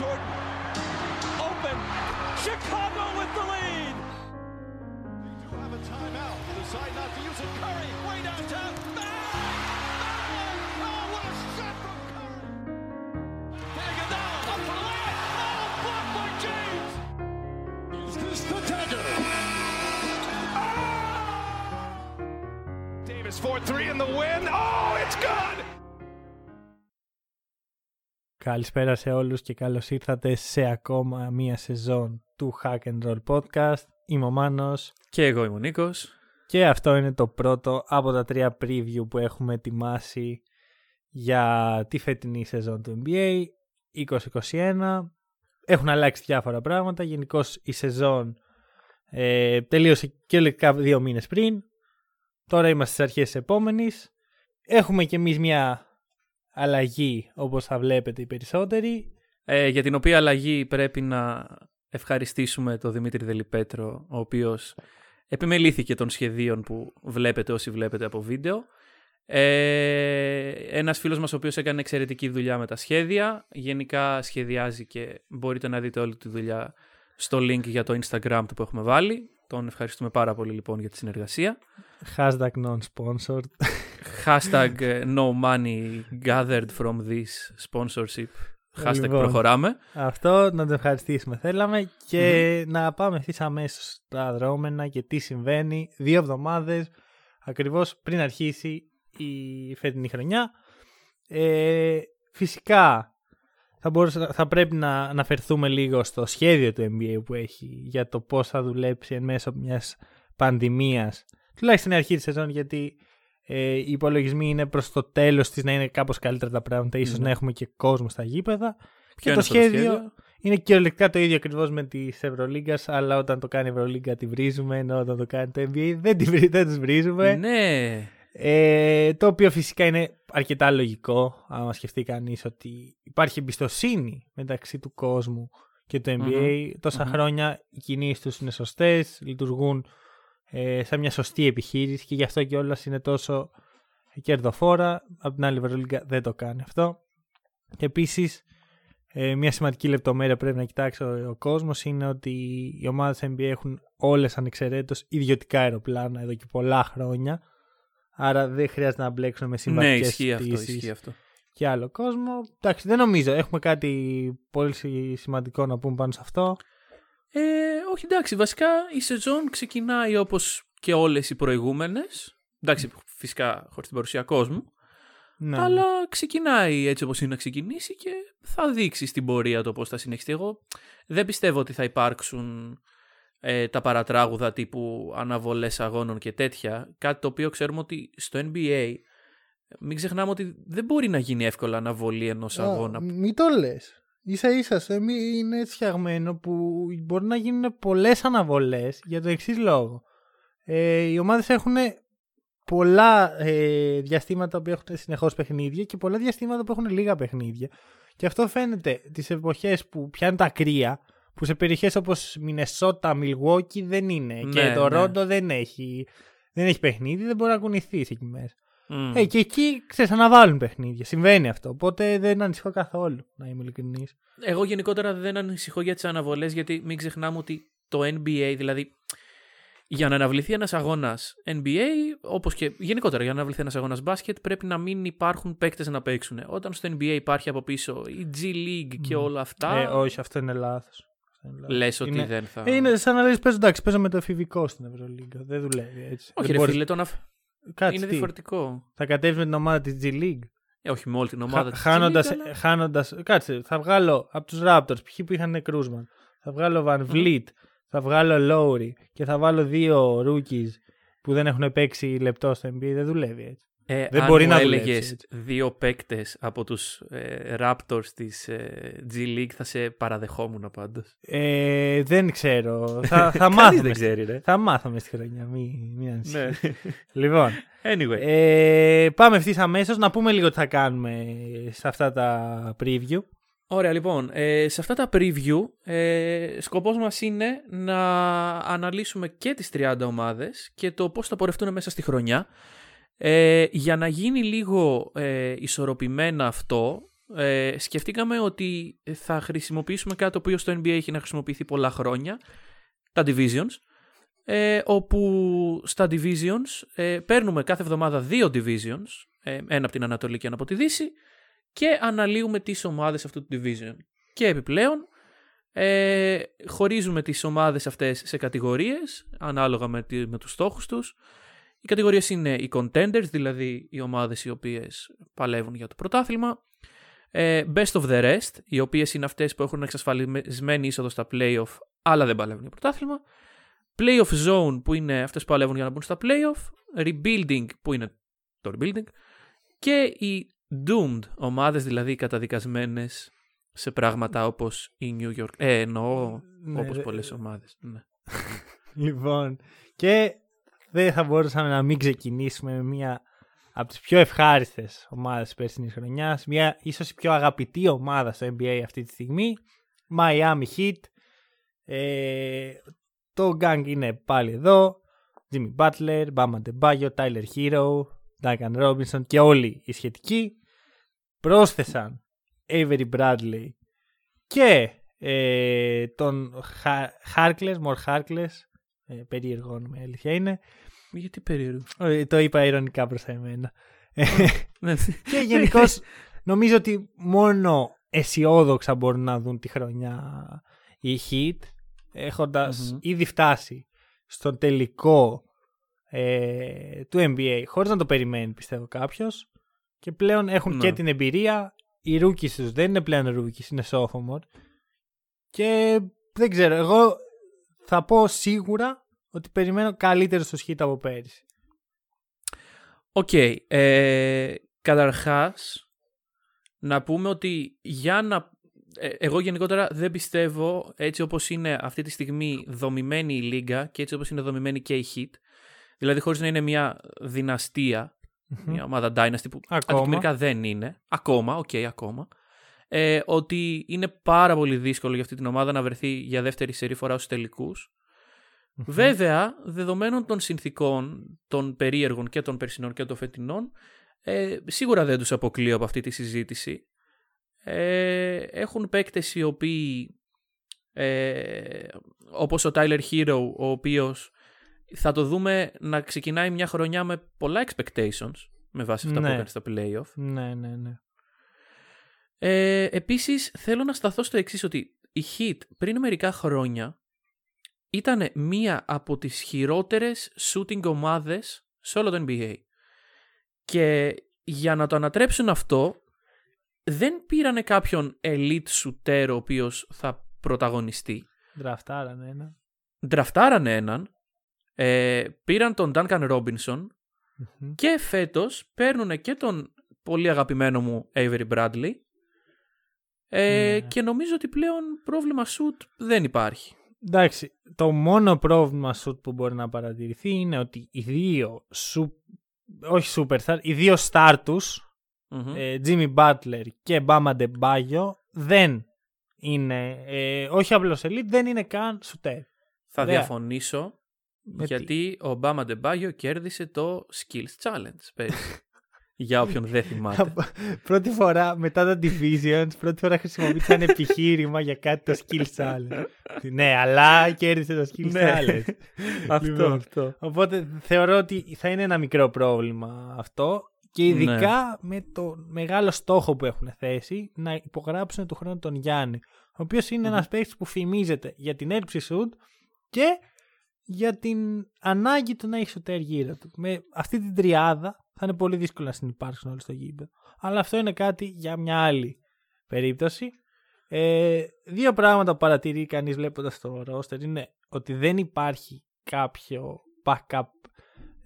Jordan. Open. Chicago with the lead. They do have a timeout. They decide not to use it. Curry way downtown. Bang! Bang! Oh, what a shot from Curry! Iguodala up for the layup. Oh, blocked by James. Is this the dagger? Ah! Davis 4-3 in the win. Oh, it's good! Καλησπέρα σε όλους και καλώς ήρθατε σε ακόμα μία σεζόν του Hack and Roll Podcast. Είμαι ο Μάνος Και εγώ είμαι ο Νίκος. και αυτό είναι το πρώτο από τα τρία preview που έχουμε ετοιμάσει για τη φετινή σεζόν του NBA 2021. Έχουν αλλάξει διάφορα πράγματα. Γενικώς η σεζόν ε, τελείωσε κυριολεκτικά δύο μήνες πριν. Τώρα είμαστε στις αρχές της επόμενης. Έχουμε κι εμείς μια αλλαγή όπως θα βλέπετε οι περισσότεροι. Ε, για την οποία αλλαγή πρέπει να ευχαριστήσουμε τον Δημήτρη Δελιπέτρο, ο οποίος επιμελήθηκε των σχεδίων που βλέπετε όσοι βλέπετε από βίντεο. Ε, ένας φίλος μας ο οποίος έκανε εξαιρετική δουλειά με τα σχέδια. Γενικά σχεδιάζει και μπορείτε να δείτε όλη τη δουλειά στο link για το Instagram του που έχουμε βάλει. Τον ευχαριστούμε πάρα πολύ λοιπόν για τη συνεργασία. Hashtag non-sponsored. Hashtag ε, no money gathered from this sponsorship. Hashtag Λοιπόν. προχωράμε. Αυτό να το ευχαριστήσουμε θέλαμε και να πάμε ευθύς αμέσως στα δρόμενα και τι συμβαίνει δύο εβδομάδες ακριβώς πριν αρχίσει η φετινή χρονιά. Ε, φυσικά θα, μπορούσα, θα πρέπει να αναφερθούμε λίγο στο σχέδιο του NBA που έχει για το πώς θα δουλέψει εν μέσω μιας πανδημίας τουλάχιστον η αρχή της σεζόν γιατί ε, οι υπολογισμοί είναι προς το τέλος της να είναι κάπως καλύτερα τα πράγματα ίσως Ναι. να έχουμε και κόσμο στα γήπεδα και Ποιο το είναι αυτό το σχέδιο, σχέδιο; είναι κυριολεκτικά το ίδιο ακριβώς με τη Ευρωλίγκας, αλλά όταν το κάνει η Ευρωλίγκα τη βρίζουμε, ενώ όταν το κάνει το NBA δεν, τη, βρι- δεν τους βρίζουμε. Ναι. Ε, το οποίο φυσικά είναι αρκετά λογικό, άμα σκεφτεί κανείς ότι υπάρχει εμπιστοσύνη μεταξύ του κόσμου και του NBA. τοσα μμμ. χρόνια οι κινήσεις τους είναι σωστές, λειτουργούν ε, σαν μια σωστή επιχείρηση και γι' αυτό και όλα είναι τόσο κερδοφόρα. Απ' την άλλη, η Ευρωλίγκα δεν το κάνει αυτό. Και επίσης, ε, μια σημαντική λεπτομέρεια που πρέπει να κοιτάξει ο, ο κόσμος είναι ότι οι ομάδες NBA έχουν όλες ανεξαιρέτως ιδιωτικά αεροπλάνα εδώ και πολλά χρόνια. Άρα δεν χρειάζεται να μπλέξουν με Ναι, συμβατικές ισχύει αυτό, πτήσεις ισχύει αυτό. και άλλο κόσμο. Εντάξει, δεν νομίζω. Έχουμε κάτι πολύ συ- σημαντικό να πούμε πάνω σε αυτό. Ε, όχι, εντάξει, βασικά η σεζόν ξεκινάει όπως και όλες οι προηγούμενες. Εντάξει, φυσικά χωρίς την παρουσία κόσμου. Ναι. Αλλά ξεκινάει έτσι όπως είναι να ξεκινήσει και θα δείξει στην πορεία το πώς θα συνεχιστεί. Εγώ δεν πιστεύω ότι θα υπάρξουν ε, τα παρατράγουδα τύπου αναβολές αγώνων και τέτοια. Κάτι το οποίο ξέρουμε ότι στο NBA μην ξεχνάμε ότι δεν μπορεί να γίνει εύκολα αναβολή ενός αγώνα. Μην το λες. Σα ίσα στο NBA είναι έτσι φτιαγμένο που μπορεί να γίνουν πολλές αναβολές για το εξής λόγο. Ε, οι ομάδες έχουν πολλά ε, διαστήματα που έχουν συνεχώς παιχνίδια και πολλά διαστήματα που έχουν λίγα παιχνίδια. Και αυτό φαίνεται τις εποχές που πιάνουν τα κρύα, που σε περιοχές όπως Μινεσότα, Μιλγόκι δεν είναι. Ναι, και το ναι. Ρόντο δεν έχει, δεν έχει παιχνίδι, δεν μπορεί να κουνηθεί εκεί μέσα. Μμ. Ε, και εκεί ξέρεις, αναβάλουν παιχνίδια. Συμβαίνει αυτό. Οπότε δεν ανησυχώ καθόλου, να είμαι ειλικρινής. Εγώ γενικότερα δεν ανησυχώ για τις αναβολές, γιατί μην ξεχνάμε ότι το NBA, δηλαδή για να αναβληθεί ένας αγώνας NBA, όπως και γενικότερα για να αναβληθεί ένας αγώνας μπάσκετ, πρέπει να μην υπάρχουν παίκτες να παίξουν. Όταν στο NBA υπάρχει από πίσω η G League και όλα αυτά, Ε, όχι, αυτό είναι λάθος. λες ότι είναι- δεν θα. Ε, είναι σαν να λες παίζω, εντάξει, παίζω με το εφηβικό στην Ευρωλίγκα. Δεν δουλεύει έτσι. Όχι, Δεν ρε μπορείς- φίλε, το να... Κάτσε, είναι τι, διαφορετικό. Θα κατέβεις με την ομάδα της G League. Ε, όχι με όλη την ομάδα. της G Χάνοντα. League, αλλά- Χάνοντας, κάτσε, θα βγάλω από τους Raptors π.χ. που είχαν Κρούσμαν. Θα βγάλω Van Vliet. Θα βγάλω Lowry. Και θα βάλω δύο rookies που δεν έχουν παίξει λεπτό στο NBA. Δεν δουλεύει έτσι. Ε, Δεν αν μπορεί μου να έλεγες δουλέψει έτσι. δύο παίκτες από τους ε, Raptors της ε, G League θα σε παραδεχόμουν πάντως. Ε, δεν ξέρω. θα, θα Κανείς μάθουμε. δεν ξέρει, ρε. Θα μάθουμε στη χρονιά. Μην, μην ανησυχείς. Ναι. Λοιπόν, Anyway. ε, πάμε ευθύς αμέσως να πούμε λίγο τι θα κάνουμε σε αυτά τα preview. Ωραία, λοιπόν, ε, σε αυτά τα preview ε, σκοπός μας είναι να αναλύσουμε και τις 30 ομάδες και το πώς θα πορευτούν μέσα στη χρονιά. Ε, για να γίνει λίγο ε, ισορροπημένα αυτό, ε, σκεφτήκαμε ότι θα χρησιμοποιήσουμε κάτι το οποίο στο NBA έχει να χρησιμοποιηθεί πολλά χρόνια, τα divisions, ε, όπου στα divisions ε, παίρνουμε κάθε εβδομάδα δύο divisions, ε, ένα από την Ανατολή και ένα από τη Δύση, και αναλύουμε τις ομάδες αυτού του division. Και επιπλέον ε, χωρίζουμε τις ομάδες αυτές σε κατηγορίες, ανάλογα με, τη, με τους στόχους τους. Οι κατηγορίες είναι οι contenders, δηλαδή οι ομάδες οι οποίες παλεύουν για το πρωτάθλημα. Ε, best of the rest, οι οποίες είναι αυτές που έχουν εξασφαλισμένη είσοδο στα playoff, αλλά δεν παλεύουν για πρωτάθλημα. Playoff zone, που είναι αυτές που παλεύουν για να μπουν στα playoff. Rebuilding, που είναι το rebuilding. Και οι doomed ομάδες, δηλαδή καταδικασμένες σε πράγματα όπως η New York. Ε, εννοώ Ναι, όπως ρε- πολλές ομάδες. Ναι. Λοιπόν, και δεν θα μπορούσαμε να μην ξεκινήσουμε με μία από τις πιο ευχάριστες ομάδες της περσινής χρονιάς, μία ίσως η πιο αγαπητή ομάδα στο NBA αυτή τη στιγμή, Miami Heat. Ε, το gang είναι πάλι εδώ, Jimmy Butler, Bam Adebayo, Tyler Hero, Duncan Robinson και όλοι οι σχετικοί. Πρόσθεσαν Avery Bradley και ε, τον Harkless, More Harkless, ε, περίεργο όνομα η αλήθεια είναι. Γιατί περίεργο. Ε, το είπα ηρωνικά προς εμένα. Ναι. και γενικώς νομίζω ότι μόνο αισιόδοξα μπορούν να δουν τη χρονιά οι Heat έχοντας Μμμ. ήδη φτάσει στον τελικό ε, του NBA χωρίς να το περιμένει πιστεύω κάποιος και πλέον έχουν Ναι. και την εμπειρία οι rookies τους δεν είναι πλέον rookies είναι sophomore και δεν ξέρω εγώ θα πω σίγουρα ότι περιμένω καλύτερο στο Heat από πέρυσι Οκ. ε, καταρχάς, να πούμε ότι για να... ε, εγώ γενικότερα δεν πιστεύω έτσι όπως είναι αυτή τη στιγμή δομημένη η Λίγκα και έτσι όπως είναι δομημένη και η Heat, δηλαδή χωρίς να είναι μια δυναστεία, μια ομάδα dynasty που Ακόμα. αντικειμενικά δεν είναι, ακόμα, οκ, ακόμα, ε, ότι είναι πάρα πολύ δύσκολο για αυτή την ομάδα να βρεθεί για δεύτερη σερή φορά στους τελικούς. Βέβαια, δεδομένων των συνθήκων των περίεργων και των περσινών και των φετινών, ε, σίγουρα δεν τους αποκλείω από αυτή τη συζήτηση. Ε, έχουν παίκτες οι οποίοι, ε, όπως ο Tyler Hero, ο οποίος θα το δούμε να ξεκινάει μια χρονιά με πολλά expectations, με βάση αυτά Ναι. που έκανε στα playoff. ναι ναι ναι Ε, επίσης θέλω να σταθώ στο εξής ότι η Heat πριν μερικά χρόνια ήταν μία από τις χειρότερες shooting ομάδες σε όλο το NBA. Και για να το ανατρέψουν αυτό δεν πήρανε κάποιον elite shooter ο οποίος θα πρωταγωνιστεί. Δραφτάρανε ένα. Ντραφτάρανε έναν, ε, πήραν τον Duncan Robinson Μμμ. και φέτος παίρνουν και τον πολύ αγαπημένο μου Avery Bradley ε, Ναι. και νομίζω ότι πλέον πρόβλημα shoot δεν υπάρχει. Εντάξει, το μόνο πρόβλημα shoot που μπορεί να παρατηρηθεί είναι ότι οι δύο σου, όχι superstar, οι δύο star τους, Μμμ. ε, Jimmy Butler και Bama Debayo δεν είναι, ε, όχι απλώς elite, δεν είναι καν shooter. Θα Ωραία. διαφωνήσω Με τι; γιατί ο Μπάμα Ντεμπάγιο κέρδισε το Skills Challenge πέρυσι. Για όποιον δεν θυμάται. πρώτη φορά μετά τα divisions, πρώτη φορά χρησιμοποίησαν επιχείρημα για κάτι το skill challenge. ναι, αλλά κέρδισε το skill Ναι. challenge. αυτό, Λοιπόν, αυτό. Οπότε θεωρώ ότι θα είναι ένα μικρό πρόβλημα αυτό και ειδικά με το μεγάλο στόχο που έχουν θέσει να υπογράψουν του χρόνου τον Γιάννη ο οποίος είναι ένας παίκτης που φημίζεται για την έλλειψη σουτ και για την ανάγκη του να έχει σουτέρ γύρω του. Με αυτή την τριάδα θα είναι πολύ δύσκολο να συνυπάρξουν όλοι στο γήπεδο. Αλλά αυτό είναι κάτι για μια άλλη περίπτωση. Ε, δύο πράγματα που παρατηρεί κανείς βλέποντας το roster είναι ότι δεν υπάρχει κάποιο backup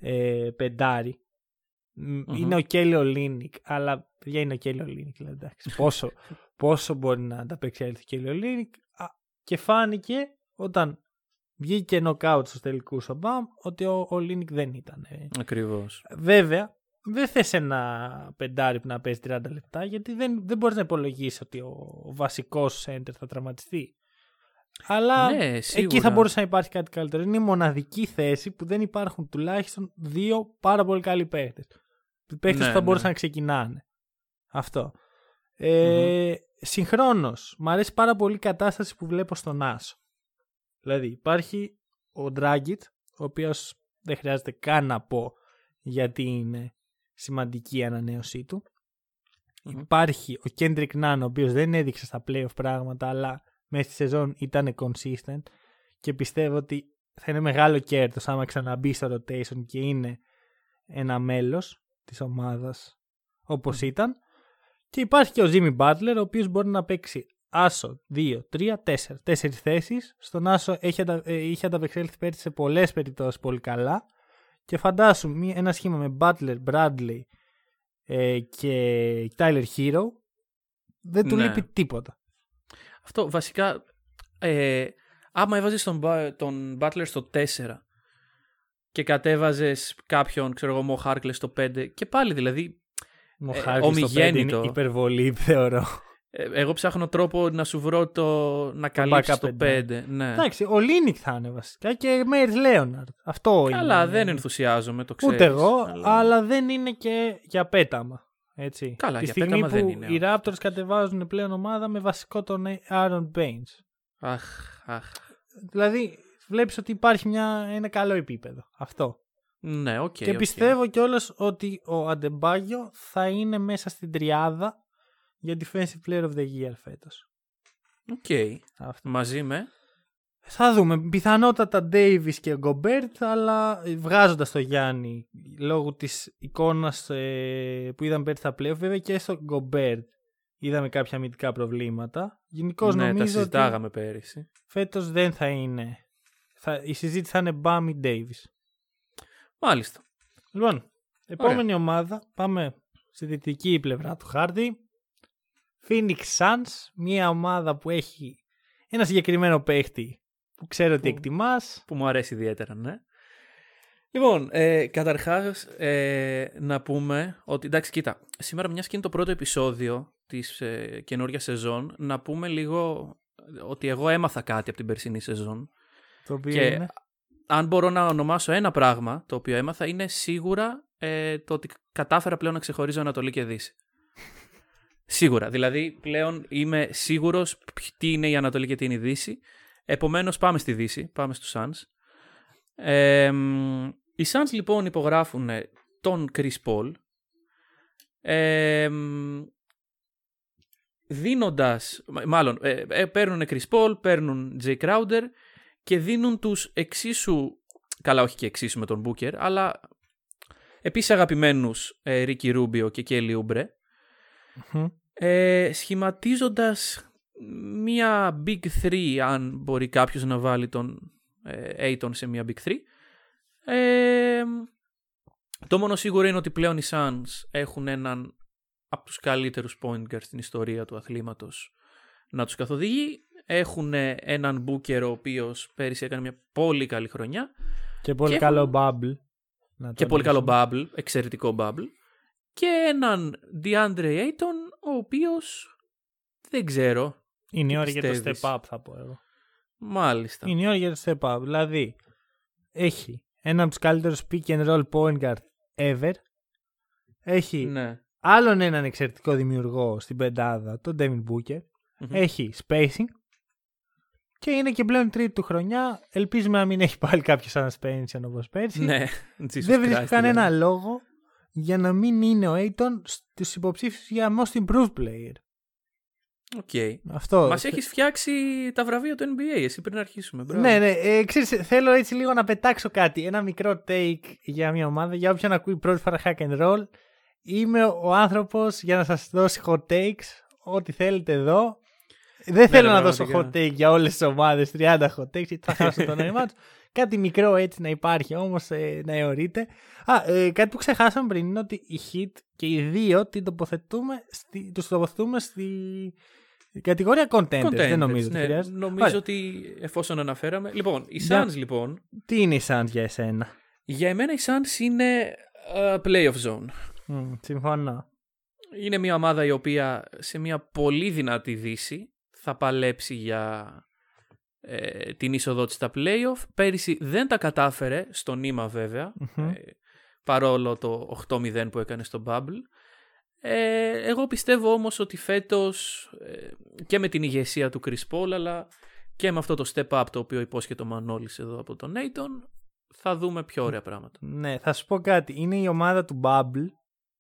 ε, πεντάρι. Μ, Μμμ. Είναι ο Κέλι Ολίνικ, αλλά παιδιά είναι ο Κέλι Ολίνικ. Δηλαδή, εντάξει, πόσο, πόσο μπορεί να ανταπεξέλθει ο Kelly Olynyk. Α, Και φάνηκε όταν βγήκε νοκάουτ στους τελικούς ο Μπαμ ότι ο, ο Olynyk δεν ήταν. ε, Ακριβώς. Βέβαια, δεν θες ένα πεντάρι που να παίζει 30 λεπτά γιατί δεν, δεν μπορείς να υπολογίσεις ότι ο, ο βασικός center θα τραυματιστεί. Αλλά Ναι, εκεί σίγουρα. θα μπορούσε να υπάρχει κάτι καλύτερο. Είναι η μοναδική θέση που δεν υπάρχουν τουλάχιστον δύο πάρα πολύ καλοί παίχτες. Παίχτες Ναι, που θα ναι. μπορούσαν να ξεκινάνε. Αυτό. Ε, Συγχρόνως, μου αρέσει πάρα πολύ η κατάσταση που βλέπω στον Άσο. Δηλαδή, υπάρχει ο Ντράγκητ, ο οποίος δεν χρειάζεται καν να πω γιατί είναι σημαντική η ανανέωσή του. Υπάρχει ο Κέντρικ Νάν, ο οποίος δεν έδειξε στα playoff πράγματα, αλλά μέσα στη σεζόν ήταν consistent και πιστεύω ότι θα είναι μεγάλο κέρδος άμα ξαναμπεί στο rotation και είναι ένα μέλος της ομάδας όπως ήταν. Και υπάρχει και ο Jimmy Butler, ο οποίος μπορεί να παίξει άσο 2, 3, 4. Τέσσερις θέσεις. Στον άσο έχει αντα... ε, είχε ανταπεξέλθει πέρυσι σε πολλές περιπτώσεις πολύ καλά. Και φαντάσου μία- ένα σχήμα με Butler, Bradley ε, και Tyler Hero δεν του Ναι. λείπει τίποτα. Αυτό βασικά. Ε, άμα έβαζες τον, Ba- τον Butler στο 4 και κατέβαζες κάποιον, ξέρω εγώ, Mo Harkless στο 5 και πάλι δηλαδή. Ο Ε, Harkless στο πέντε ομιγέννητο. είναι υπερβολή, θεωρώ. Ε, εγώ ψάχνω τρόπο να σου βρω το. να καλύψεις backup το πέντε. 5. Ναι. Εντάξει, ο Λίνικ θα είναι βασικά και Μέιρ Λέοναρντ. Αυτό Καλά, είναι. δεν ενθουσιάζομαι, το ξέρεις. Ούτε εγώ, αλλά- αλλά... δεν είναι και για πέταμα. Έτσι. Καλά, Τη για στιγμή πέταμα που δεν είναι, οι όχι. Raptors κατεβάζουν πλέον ομάδα με βασικό τον Aaron Baines. Αχ, αχ. Δηλαδή, βλέπεις ότι υπάρχει μια, ένα καλό επίπεδο. Αυτό. Ναι, οκ. και οκ. πιστεύω κιόλας ότι ο Αντεμπάγιο θα είναι μέσα στην τριάδα για Defensive Player of the Year φέτος. Οκ. Αυτό. Μαζί με; Θα δούμε. Πιθανότατα Davis και Gobert, αλλά βγάζοντας το Γιάννη λόγω της εικόνας ε, που είδαμε πέρυσι στα playoff, βέβαια και στο Gobert είδαμε κάποια αμυντικά προβλήματα. Γενικώς ναι, τα νομίζω ότι συζητάγαμε πέρυσι. φέτος δεν θα είναι. Θα, η συζήτηση θα είναι Bam ή Davis. Μάλιστα. Λοιπόν, επόμενη ομάδα, πάμε στη δυτική πλευρά του χάρτη. Phoenix Suns, μια ομάδα που έχει ένα συγκεκριμένο παίχτη που ξέρω ότι Που- εκτιμάς. που μου αρέσει ιδιαίτερα, ναι. Λοιπόν, ε, καταρχάς ε, να πούμε ότι εντάξει κοίτα, σήμερα μιας και είναι το πρώτο επεισόδιο της ε, καινούργιας σεζόν, να πούμε λίγο ότι εγώ έμαθα κάτι από την περσινή σεζόν Το οποίο και είναι. αν μπορώ να ονομάσω ένα πράγμα το οποίο έμαθα είναι σίγουρα ε, το ότι κατάφερα πλέον να ξεχωρίζω Ανατολή και Δύση. Σίγουρα. Δηλαδή πλέον είμαι σίγουρος π- τι είναι η Ανατολή και τι είναι η Δύση. Επομένως πάμε στη Δύση, πάμε στους Suns. Ε, μ, οι Suns λοιπόν υπογράφουν ε, τον Chris Paul ε, μ, δίνοντας, μ- μάλλον ε, ε, παίρνουν Chris Paul, παίρνουν Jay Crowder και δίνουν τους εξίσου, καλά όχι και εξίσου με τον Booker, αλλά επίσης αγαπημένους ε, Ricky Rubio και Kelly Oubre, Μμμ. ε, σχηματίζοντας μία Big 3, αν μπορεί κάποιος να βάλει τον ε, Aiton σε μία Big 3. Ε, το μόνο σίγουρο είναι ότι πλέον οι Suns έχουν έναν από τους καλύτερους point guards στην ιστορία του αθλήματος να τους καθοδηγεί. Έχουν έναν Booker ο οποίος πέρυσι έκανε μια πολύ καλή χρονιά Και πολύ Και καλό bubble. να και πολύ τονίσουμε. καλό bubble, εξαιρετικό bubble. Και έναν DeAndre Ayton, ο οποίος δεν ξέρω. Είναι η Τι ώρα για το πιστεύεις; step up, θα πω εγώ. Μάλιστα. Είναι η ώρα για το step up. Δηλαδή, έχει ένα από τους καλύτερους pick and roll point guard ever. Έχει Ναι. άλλον έναν εξαιρετικό δημιουργό στην πεντάδα, τον Devin Booker. Μμμ. Έχει spacing. Και είναι και πλέον τρίτη του χρονιά. Ελπίζουμε να μην έχει πάλι κάποιος suspension όπως πέρσι. Ναι. Jesus Δεν βρίσκω Christ, κανένα δηλαδή. λόγο για να μην είναι ο Ayton στους υποψήφιους για most improved player. Ok. Αυτό. Μας έχεις φτιάξει τα βραβεία του NBA, εσύ πριν αρχίσουμε. Μπράβο. Ναι, ναι. Ε, ξέρεις, θέλω έτσι λίγο να πετάξω κάτι. Ένα μικρό take για μια ομάδα. Για όποιον ακούει πρώτη φορά hack and roll. Είμαι ο άνθρωπος για να σας δώσει hot takes. Ό,τι θέλετε εδώ. Δεν θέλω ναι, να δώσω hot πραγματικά. take για όλες τις ομάδες. 30 hot takes. γιατί Θα χάσω το νόημά τους. Κάτι μικρό έτσι να υπάρχει όμως ε, να αιωρείται. Α, ε, κάτι που ξεχάσαμε πριν είναι ότι η Hit και οι δύο την τοποθετούμε στη, τους τοποθετούμε στη κατηγορία contenders. Δεν Contenders, νομίζω ότι ναι. χρειάζεται. Νομίζω Ωραία. ότι εφόσον αναφέραμε. Λοιπόν, οι Για- Suns λοιπόν. Τι είναι η Suns για εσένα; Για εμένα οι Suns είναι uh, playoff zone. Μμ, συμφωνώ. Είναι μια ομάδα η οποία σε μια πολύ δυνατή δύση θα παλέψει για ε, την είσοδό της στα playoff. Πέρυσι δεν τα κατάφερε, στο νήμα βέβαια, Μμμ. ε, παρόλο το 8-0 που έκανε στο Bubble. Ε, εγώ πιστεύω όμως ότι φέτος ε, και με την ηγεσία του Chris Paul αλλά και με αυτό το step up το οποίο υπόσχεται ο Μανώλης εδώ από τον Νέιτον θα δούμε πιο ωραία πράγματα. Ναι, θα σου πω κάτι. Είναι η ομάδα του Bubble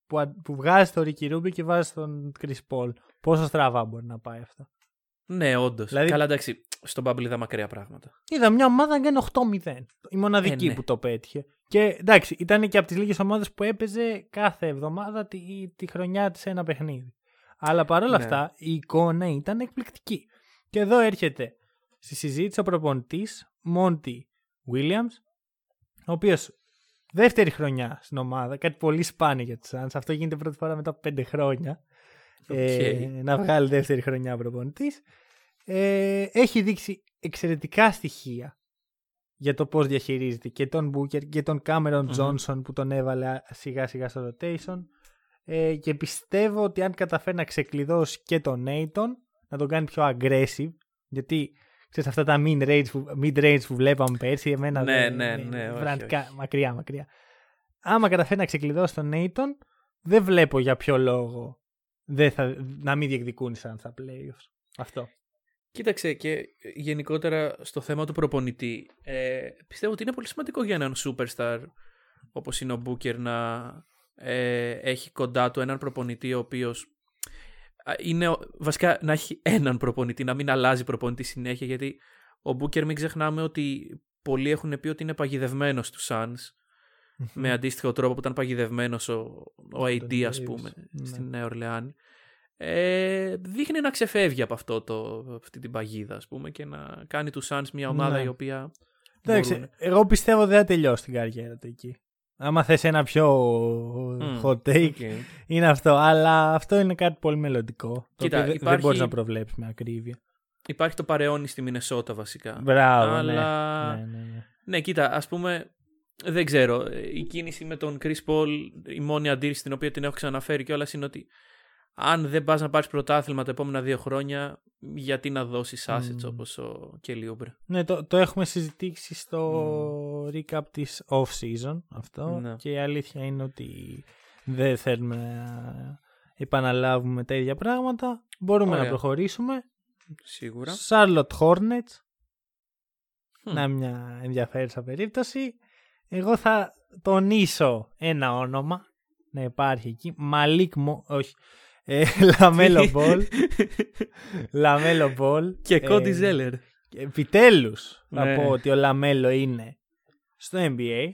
που, α- που βγάζει τον Ricky Rubio και βάζει τον Chris Paul. Πόσο στραβά μπορεί να πάει αυτό. Ναι, όντως. Δηλαδή- Καλά, εντάξει, στον Bubble είδα μακριά πράγματα. Είδα μια ομάδα να κάνει 8-0. Η μοναδική Ε, ναι. που το πέτυχε. Και εντάξει, ήταν και από τις λίγες ομάδες που έπαιζε κάθε εβδομάδα τη, τη χρονιά της ένα παιχνίδι. Αλλά παρόλα Ναι. αυτά η εικόνα ήταν εκπληκτική. Και εδώ έρχεται στη συζήτηση ο προπονητής Μόντι Williams, ο οποίος δεύτερη χρονιά στην ομάδα, κάτι πολύ σπάνιο για τους Suns. Αυτό γίνεται πρώτη φορά μετά από πέντε χρόνια. Ε, να βγάλει δεύτερη χρονιά προπονητής. Ε, έχει δείξει εξαιρετικά στοιχεία για το πώς διαχειρίζεται και τον Booker και τον Cameron Johnson που τον έβαλε σιγά σιγά στο rotation ε, και πιστεύω ότι αν καταφέρει να ξεκλειδώσει και τον Nathan να τον κάνει πιο aggressive γιατί ξέρεις αυτά τα mid range που, mid range που βλέπαμε πέρσι εμένα Ναι, δεν- ναι, δεν- ναι, όχι, βραντικά, όχι. μακριά μακριά άμα καταφέρει να ξεκλειδώσει τον Nathan δεν βλέπω για ποιο λόγο δεν θα, να μην διεκδικούν σαν στα playoffs. Αυτό. Κοίταξε και γενικότερα στο θέμα του προπονητή, ε, πιστεύω ότι είναι πολύ σημαντικό για έναν superstar όπως είναι ο Booker να ε, έχει κοντά του έναν προπονητή ο οποίος α, είναι ο- βασικά να έχει έναν προπονητή, να μην αλλάζει προπονητή συνέχεια γιατί ο Booker μην ξεχνάμε ότι πολλοί έχουν πει ότι είναι παγιδευμένος του Suns με αντίστοιχο τρόπο που ήταν παγιδευμένος ο, ο AD ας Davis, πούμε ναι. στην Νέα Ορλεάνη. Ε, δείχνει να ξεφεύγει από αυτό το, αυτή την παγίδα ας πούμε και να κάνει του Suns μια ομάδα Ναι. η οποία Εντάξει, μπορούν. εγώ πιστεύω δεν θα τελειώσει την καριέρα του εκεί. Άμα θες ένα πιο Μμ, hot take, ok. είναι αυτό. Αλλά αυτό είναι κάτι πολύ μελλοντικό. το Κοίτα, οποίο δεν- δεν υπάρχει- μπορείς να προβλέψεις με ακρίβεια. Υπάρχει το παρελθόν στη Μινεσότα βασικά. Μπράβο, Αλλά- ναι. ναι, ναι, ναι. Ναι, κοίτα, ας πούμε, δεν ξέρω. Η κίνηση με τον Chris Paul, η μόνη αντίρρηση την οποία την έχω ξαναφέρει κιόλας είναι ότι αν δεν πας να πάρεις πρωτάθλημα τα επόμενα δύο χρόνια, γιατί να δώσεις assets Μμ. όπως ο Kelly Oubre; Ναι, το, το έχουμε συζητήσει στο recap της off-season αυτό Ναι. και η αλήθεια είναι ότι δεν θέλουμε να επαναλάβουμε τα ίδια πράγματα. Μπορούμε να Ωραία. προχωρήσουμε. Σίγουρα. Charlotte Hornets. Hm. Να μια ενδιαφέρουσα περίπτωση. Εγώ θα τονίσω ένα όνομα να υπάρχει εκεί. Μαλίκ Μο... Όχι. Ε, Λαμέλο Μπολ. Λαμέλο Μπολ. Και Cody Ε, Zeller. Επιτέλους θα Ναι. πω ότι ο Λαμέλο είναι στο NBA.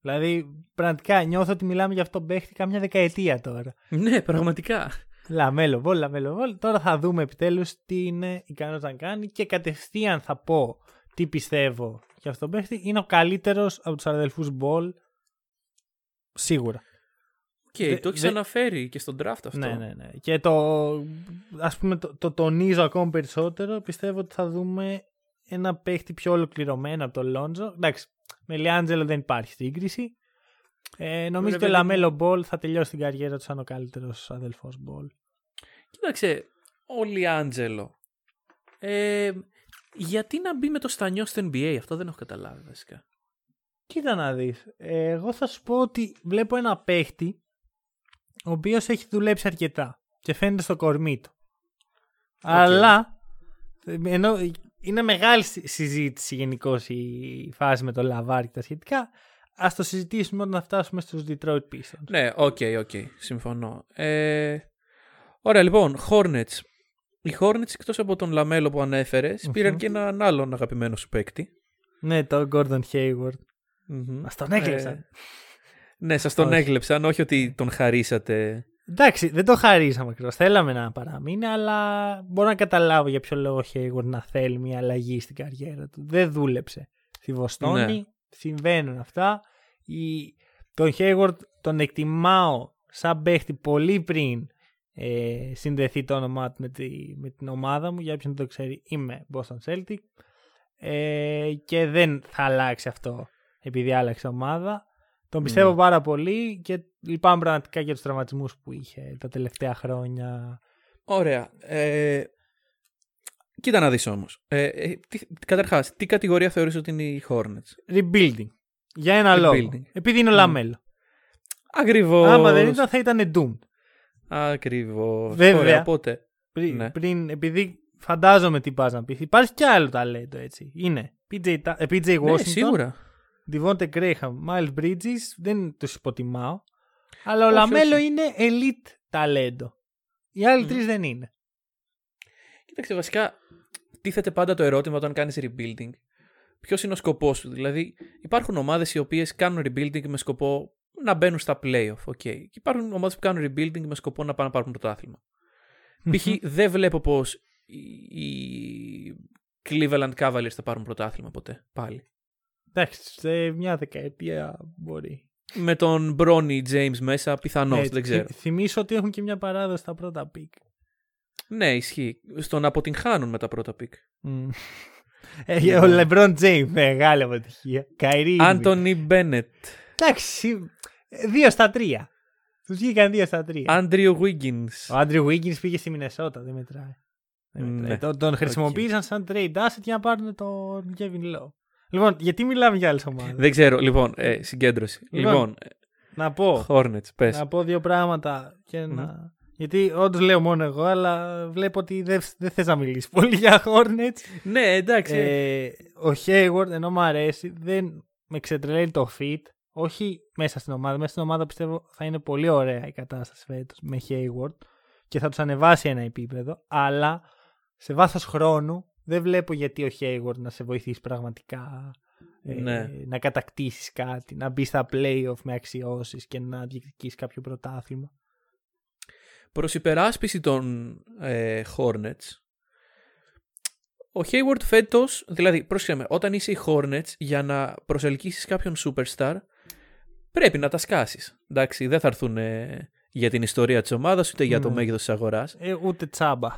Δηλαδή πραγματικά νιώθω ότι μιλάμε για αυτόν τον παίχτη καμιά δεκαετία τώρα. Ναι, πραγματικά. Λαμέλο Μπολ, Λαμέλο Μπολ. Τώρα θα δούμε επιτέλους τι είναι ικανός να κάνει και κατευθείαν θα πω τι πιστεύω για αυτόν τον παίχτη. Είναι ο καλύτερος από τους αδελφούς Μπολ σίγουρα. Και Δε- το έχεις δε- αναφέρει και στον draft αυτό. Ναι, ναι, ναι. Και το, ας πούμε, το, το τονίζω ακόμη περισσότερο. Πιστεύω ότι θα δούμε ένα παίχτη πιο ολοκληρωμένο από τον Λόντζο. Εντάξει, με Λιάντζελο δεν υπάρχει σύγκριση. Ε, νομίζω ότι ο παιδί μου. Λαμέλο Μπολ θα τελειώσει την καριέρα του σαν ο καλύτερος αδελφός Μπολ. Κοίταξε, ο Λιάντζελο. Ε, γιατί να μπει με το στανιό στο NBA, αυτό δεν έχω καταλάβει βασικά. Κοίτα να δεις. Ε, εγώ θα σου πω ότι βλέπω ένα παίχτη ο οποίος έχει δουλέψει αρκετά και φαίνεται στο κορμί του. Αλλά ενώ είναι μεγάλη συ- συζήτηση γενικώς η φάση με το Λαβάρ και τα σχετικά. Ας το συζητήσουμε όταν φτάσουμε στους Detroit Pistons. Ναι, ok, ok, συμφωνώ. Ε, ωραία, λοιπόν, Hornets. Οι Hornets, εκτός από τον Λαμέλο που ανέφερες, πήραν και έναν άλλον αγαπημένο σου παίκτη. Ναι, το Gordon Hayward. Μμμ. Μας τον έκλεψαν. Ε, ναι, σας τον Όχι. έκλεψαν, όχι ότι τον χαρίσατε. Εντάξει, δεν το χαρίσαμε ακριβώς. Θέλαμε να παραμείνει, αλλά μπορώ να καταλάβω για ποιο λόγο ο Hayward να θέλει μια αλλαγή στην καριέρα του. Δεν δούλεψε στη Βοστόνη. Ναι. Συμβαίνουν αυτά. Η... Τον Hayward τον εκτιμάω σαν παίχτη πολύ πριν ε, συνδεθεί το όνομά του με, τη- με την ομάδα μου. Για όποιον δεν το ξέρει, είμαι Boston Celtic. Ε, και δεν θα αλλάξει αυτό επειδή άλλαξε ομάδα. Τον πιστεύω Ναι. πάρα πολύ και λυπάμαι πραγματικά για τους τραυματισμούς που είχε τα τελευταία χρόνια. Ωραία. Ε, κοίτα να δεις όμως. Ε, ε, τι, καταρχάς, τι κατηγορία θεωρείς ότι είναι οι Hornets; Rebuilding. Για ένα λόγο. Rebuilding. Επειδή είναι ο Λαμέλο. Ακριβώς. Άμα δεν ήταν θα ήταν doomed. Ακριβώς. Βέβαια. Ωραία, οπότε. Πριν, Ναι. πριν, επειδή φαντάζομαι τι πας να πεις, υπάρχει κι άλλο ταλέντο έτσι. Είναι PJ, Ta- ε, PJ Washington, Ναι, σίγουρα. Devonte Graham, Miles Bridges, δεν τους υποτιμάω. Αλλά ο Όχι, Λαμέλο όχι. είναι elite ταλέντο. Οι άλλοι Μμμ. τρεις δεν είναι. Κοίταξε, βασικά τίθεται πάντα το ερώτημα όταν κάνεις rebuilding. Ποιος είναι ο σκοπός σου, Δηλαδή, υπάρχουν ομάδες οι οποίες κάνουν rebuilding με σκοπό να μπαίνουν στα playoff. Okay. Και υπάρχουν ομάδες που κάνουν rebuilding με σκοπό να πάνε να πάρουν πρωτάθλημα. Π.χ. δεν βλέπω πως οι, οι Cleveland Cavaliers θα πάρουν πρωτάθλημα ποτέ. Πάλι. Εντάξει, σε μια δεκαετία μπορεί. Με τον Bronny James μέσα, πιθανώς, Έτσι, δεν ξέρω. θυ- Θυμίσω ότι έχουν και μια παράδοση στα πρώτα pick. Ναι, ισχύει. Στο να αποτυγχάνουν με τα πρώτα pick. Ε, ο LeBron James, μεγάλη αποτυχία. Kyrie. Anthony Bennett, Εντάξει, δύο στα τρία. Τους βγήκαν δύο στα τρία. Andrew Wiggins. Ο Άντριου Wiggins πήγε στη Μινεσότα, δεν μετράει. Δεν μετράει. Ναι. Τον, τον χρησιμοποίησαν σαν trade asset για να πάρουν τον Kevin Love. Λοιπόν, γιατί μιλάμε για άλλες ομάδες; Δεν ξέρω, λοιπόν, ε, συγκέντρωση. Λοιπόν, Λοιπόν, Να πω, Hornets, πες. να πω δύο πράγματα και να... Γιατί όντως λέω μόνο εγώ, αλλά βλέπω ότι δεν, δεν θες να μιλήσεις πολύ για Hornets. Ναι, εντάξει. Ε, ο Hayward, ενώ μου αρέσει, δεν με ξετρελαίνει το fit. Όχι μέσα στην ομάδα. Μέσα στην ομάδα πιστεύω θα είναι πολύ ωραία η κατάσταση φέτος με Hayward και θα τους ανεβάσει ένα επίπεδο. Αλλά σε βάθος χρόνου δεν βλέπω γιατί ο Hayward να σε βοηθήσει πραγματικά ε, Ναι. να κατακτήσεις κάτι, να μπεις στα playoff με αξιώσεις και να διεκδικήσεις κάποιο πρωτάθλημα. Προς υπεράσπιση των ε, Hornets, ο Hayward φέτος, δηλαδή, πρόσεχε με, όταν είσαι οι Hornets, για να προσελκύσεις κάποιον superstar, πρέπει να τα σκάσεις. Εντάξει, δεν θα έρθουν ε, για την ιστορία της ομάδας, ούτε για το Ναι. μέγεθος της αγοράς. Ε, ούτε τσάμπα.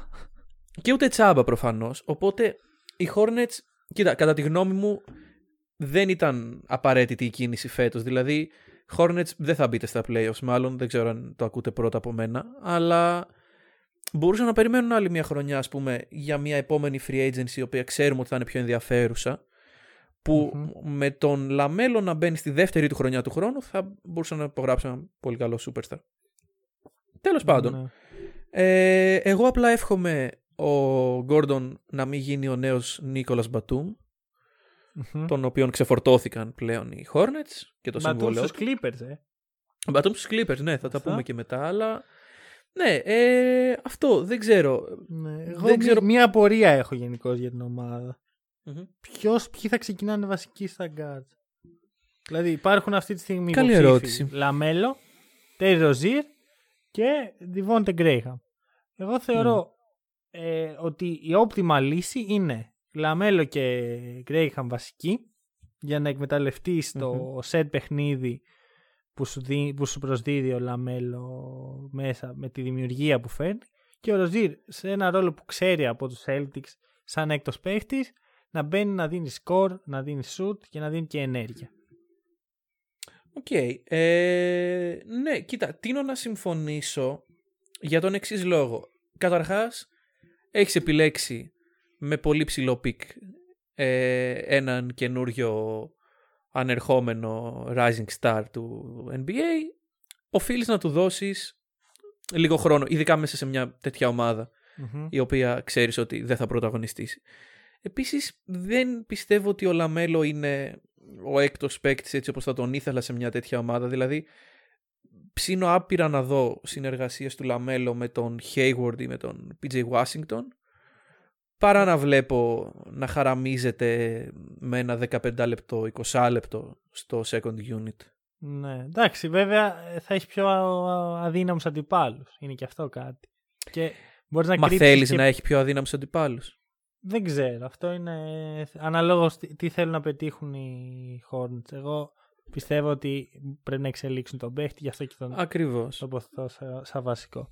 Και ούτε τσάμπα προφανώς. Οπότε οι Hornets, κοίτα, κατά τη γνώμη μου, δεν ήταν απαραίτητη η κίνηση φέτος. Δηλαδή, Hornets δεν θα μπείτε στα playoffs, μάλλον δεν ξέρω αν το ακούτε πρώτα από μένα, αλλά μπορούσαν να περιμένουν άλλη μια χρονιά, ας πούμε, για μια επόμενη free agency, η οποία ξέρουμε ότι θα είναι πιο ενδιαφέρουσα, που με τον Λαμέλο να μπαίνει στη δεύτερη του χρονιά του χρόνου, θα μπορούσαν να υπογράψουν ένα πολύ καλό superstar. Τέλος πάντων, Ναι. ε, εγώ απλά εύχομαι ο Γκόρντον να μην γίνει ο νέος Νίκολας Μπατούμ, Μμμ. τον οποίον ξεφορτώθηκαν πλέον οι Hornets και το Μπατούν συμβόλαιο. στους Clippers, ε. Μπατούμ στους Clippers, ναι, θα τα Αυτά. πούμε και μετά, αλλά... Ναι, ε, αυτό δεν ξέρω. Ναι, εγώ Δεν μη- ξέρω- μία απορία έχω γενικώς για την ομάδα. Μμμ. Ποιος, ποιοι θα ξεκινάνε βασικοί στα guards; Δηλαδή υπάρχουν αυτή τη στιγμή Καλή υποψήφοι. ερώτηση. Λαμέλο, Τέρι Ροζίρ και Διβόντε Γκρέιχαμ. Εγώ θεωρώ ε, ότι η optimal λύση είναι Λαμέλο και Γκρέιχαμ βασικοί για να εκμεταλλευτείς το set παιχνίδι που σου, δι- που σου προσδίδει ο Λαμέλο μέσα με τη δημιουργία που φέρνει και ο Ροζίρ σε ένα ρόλο που ξέρει από τους Celtics σαν έκτος παίχτης να μπαίνει να δίνει σκορ, να δίνει shoot και να δίνει και ενέργεια. Οκ. Ε, ναι, κοίτα, τείνω να συμφωνήσω για τον εξής λόγο. Καταρχάς, έχεις επιλέξει με πολύ ψηλό pick ε, έναν καινούριο ανερχόμενο rising star του NBA. Οφείλεις να του δώσεις λίγο χρόνο, ειδικά μέσα σε μια τέτοια ομάδα η οποία ξέρεις ότι δεν θα πρωταγωνιστήσει. Επίσης δεν πιστεύω ότι ο Λαμέλο είναι ο έκτος παίκτης έτσι όπως θα τον ήθελα σε μια τέτοια ομάδα. Δηλαδή ψήνω άπειρα να δω συνεργασίες του Λαμέλο με τον Hayward ή με τον PJ Washington παρά να βλέπω να χαραμίζεται με ένα 15 λεπτό, 20 λεπτό στο second unit. Ναι, εντάξει, βέβαια ε, θα έχεις πιο α- αδύναμους αντιπάλους. Είναι και αυτό κάτι. Και μπορείς να Μα κρύψεις θέλεις και- να έχει πιο αδύναμους αντιπάλους. Δεν ξέρω. Αυτό είναι αναλόγως τι, τι θέλουν να πετύχουν οι Hornets. Εγώ πιστεύω ότι πρέπει να εξελίξουν τον παίχτη, γι' αυτό και τον Ακριβώς. τοποθετώ σαν, σαν βασικό.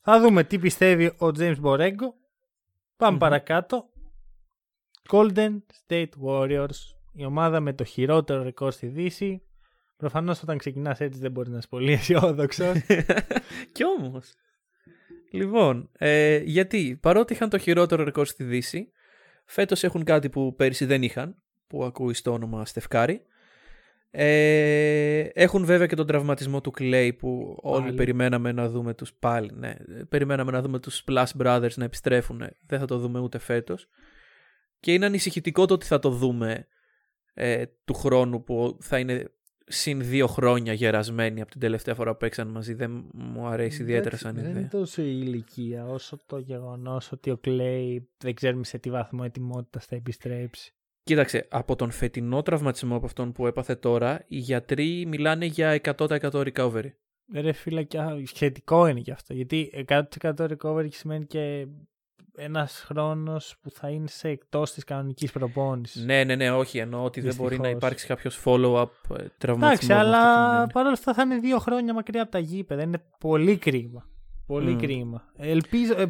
Θα δούμε τι πιστεύει ο James Borrego. παμε Μμμ. παρακάτω. Golden State Warriors. Η ομάδα με το χειρότερο ρεκόρ στη Δύση. Προφανώς όταν ξεκινάς έτσι δεν μπορείς να είσαι πολύ αισιόδοξος. Κι όμως. Λοιπόν, ε, γιατί παρότι είχαν το χειρότερο ρεκόρ στη Δύση, φέτος έχουν κάτι που πέρυσι δεν είχαν, που ακούει στο όνομα Στεφκάρη. Ε, έχουν βέβαια και τον τραυματισμό του Clay που όλοι Πάλι. περιμέναμε να δούμε τους πάλι. Ναι, περιμέναμε να δούμε τους Splash Brothers να επιστρέφουν. Δεν θα το δούμε ούτε φέτος. Και είναι ανησυχητικό το ότι θα το δούμε ε, του χρόνου που θα είναι συν δύο χρόνια γερασμένοι από την τελευταία φορά που παίξαν μαζί. Δεν μου αρέσει ιδιαίτερα σαν Δεν είναι ιδέα. τόσο η ηλικία όσο το γεγονός ότι ο Κλέη δεν ξέρουμε σε τι βαθμό ετοιμότητας θα επιστρέψει. Κοίταξε, από τον φετινό τραυματισμό από αυτόν που έπαθε τώρα, οι γιατροί μιλάνε για 100% recovery. Ρε φίλε, και α- σχετικό είναι και αυτό. Γιατί 100% recovery σημαίνει και ένας χρόνος που θα είναι σε εκτός της κανονικής προπόνησης. Ναι, ναι, ναι, όχι. Εννοώ ότι δεν μπορεί να Δυστυχώς. υπάρξει κάποιος follow-up ε, τραυματισμό. Εντάξει, με αυτή την αλλά έννοια. παρόλα αυτά θα είναι δύο χρόνια μακριά από τα γήπεδα. Είναι πολύ κρίμα. Πολύ Μμ. κρίμα. Ελπίζω, ε,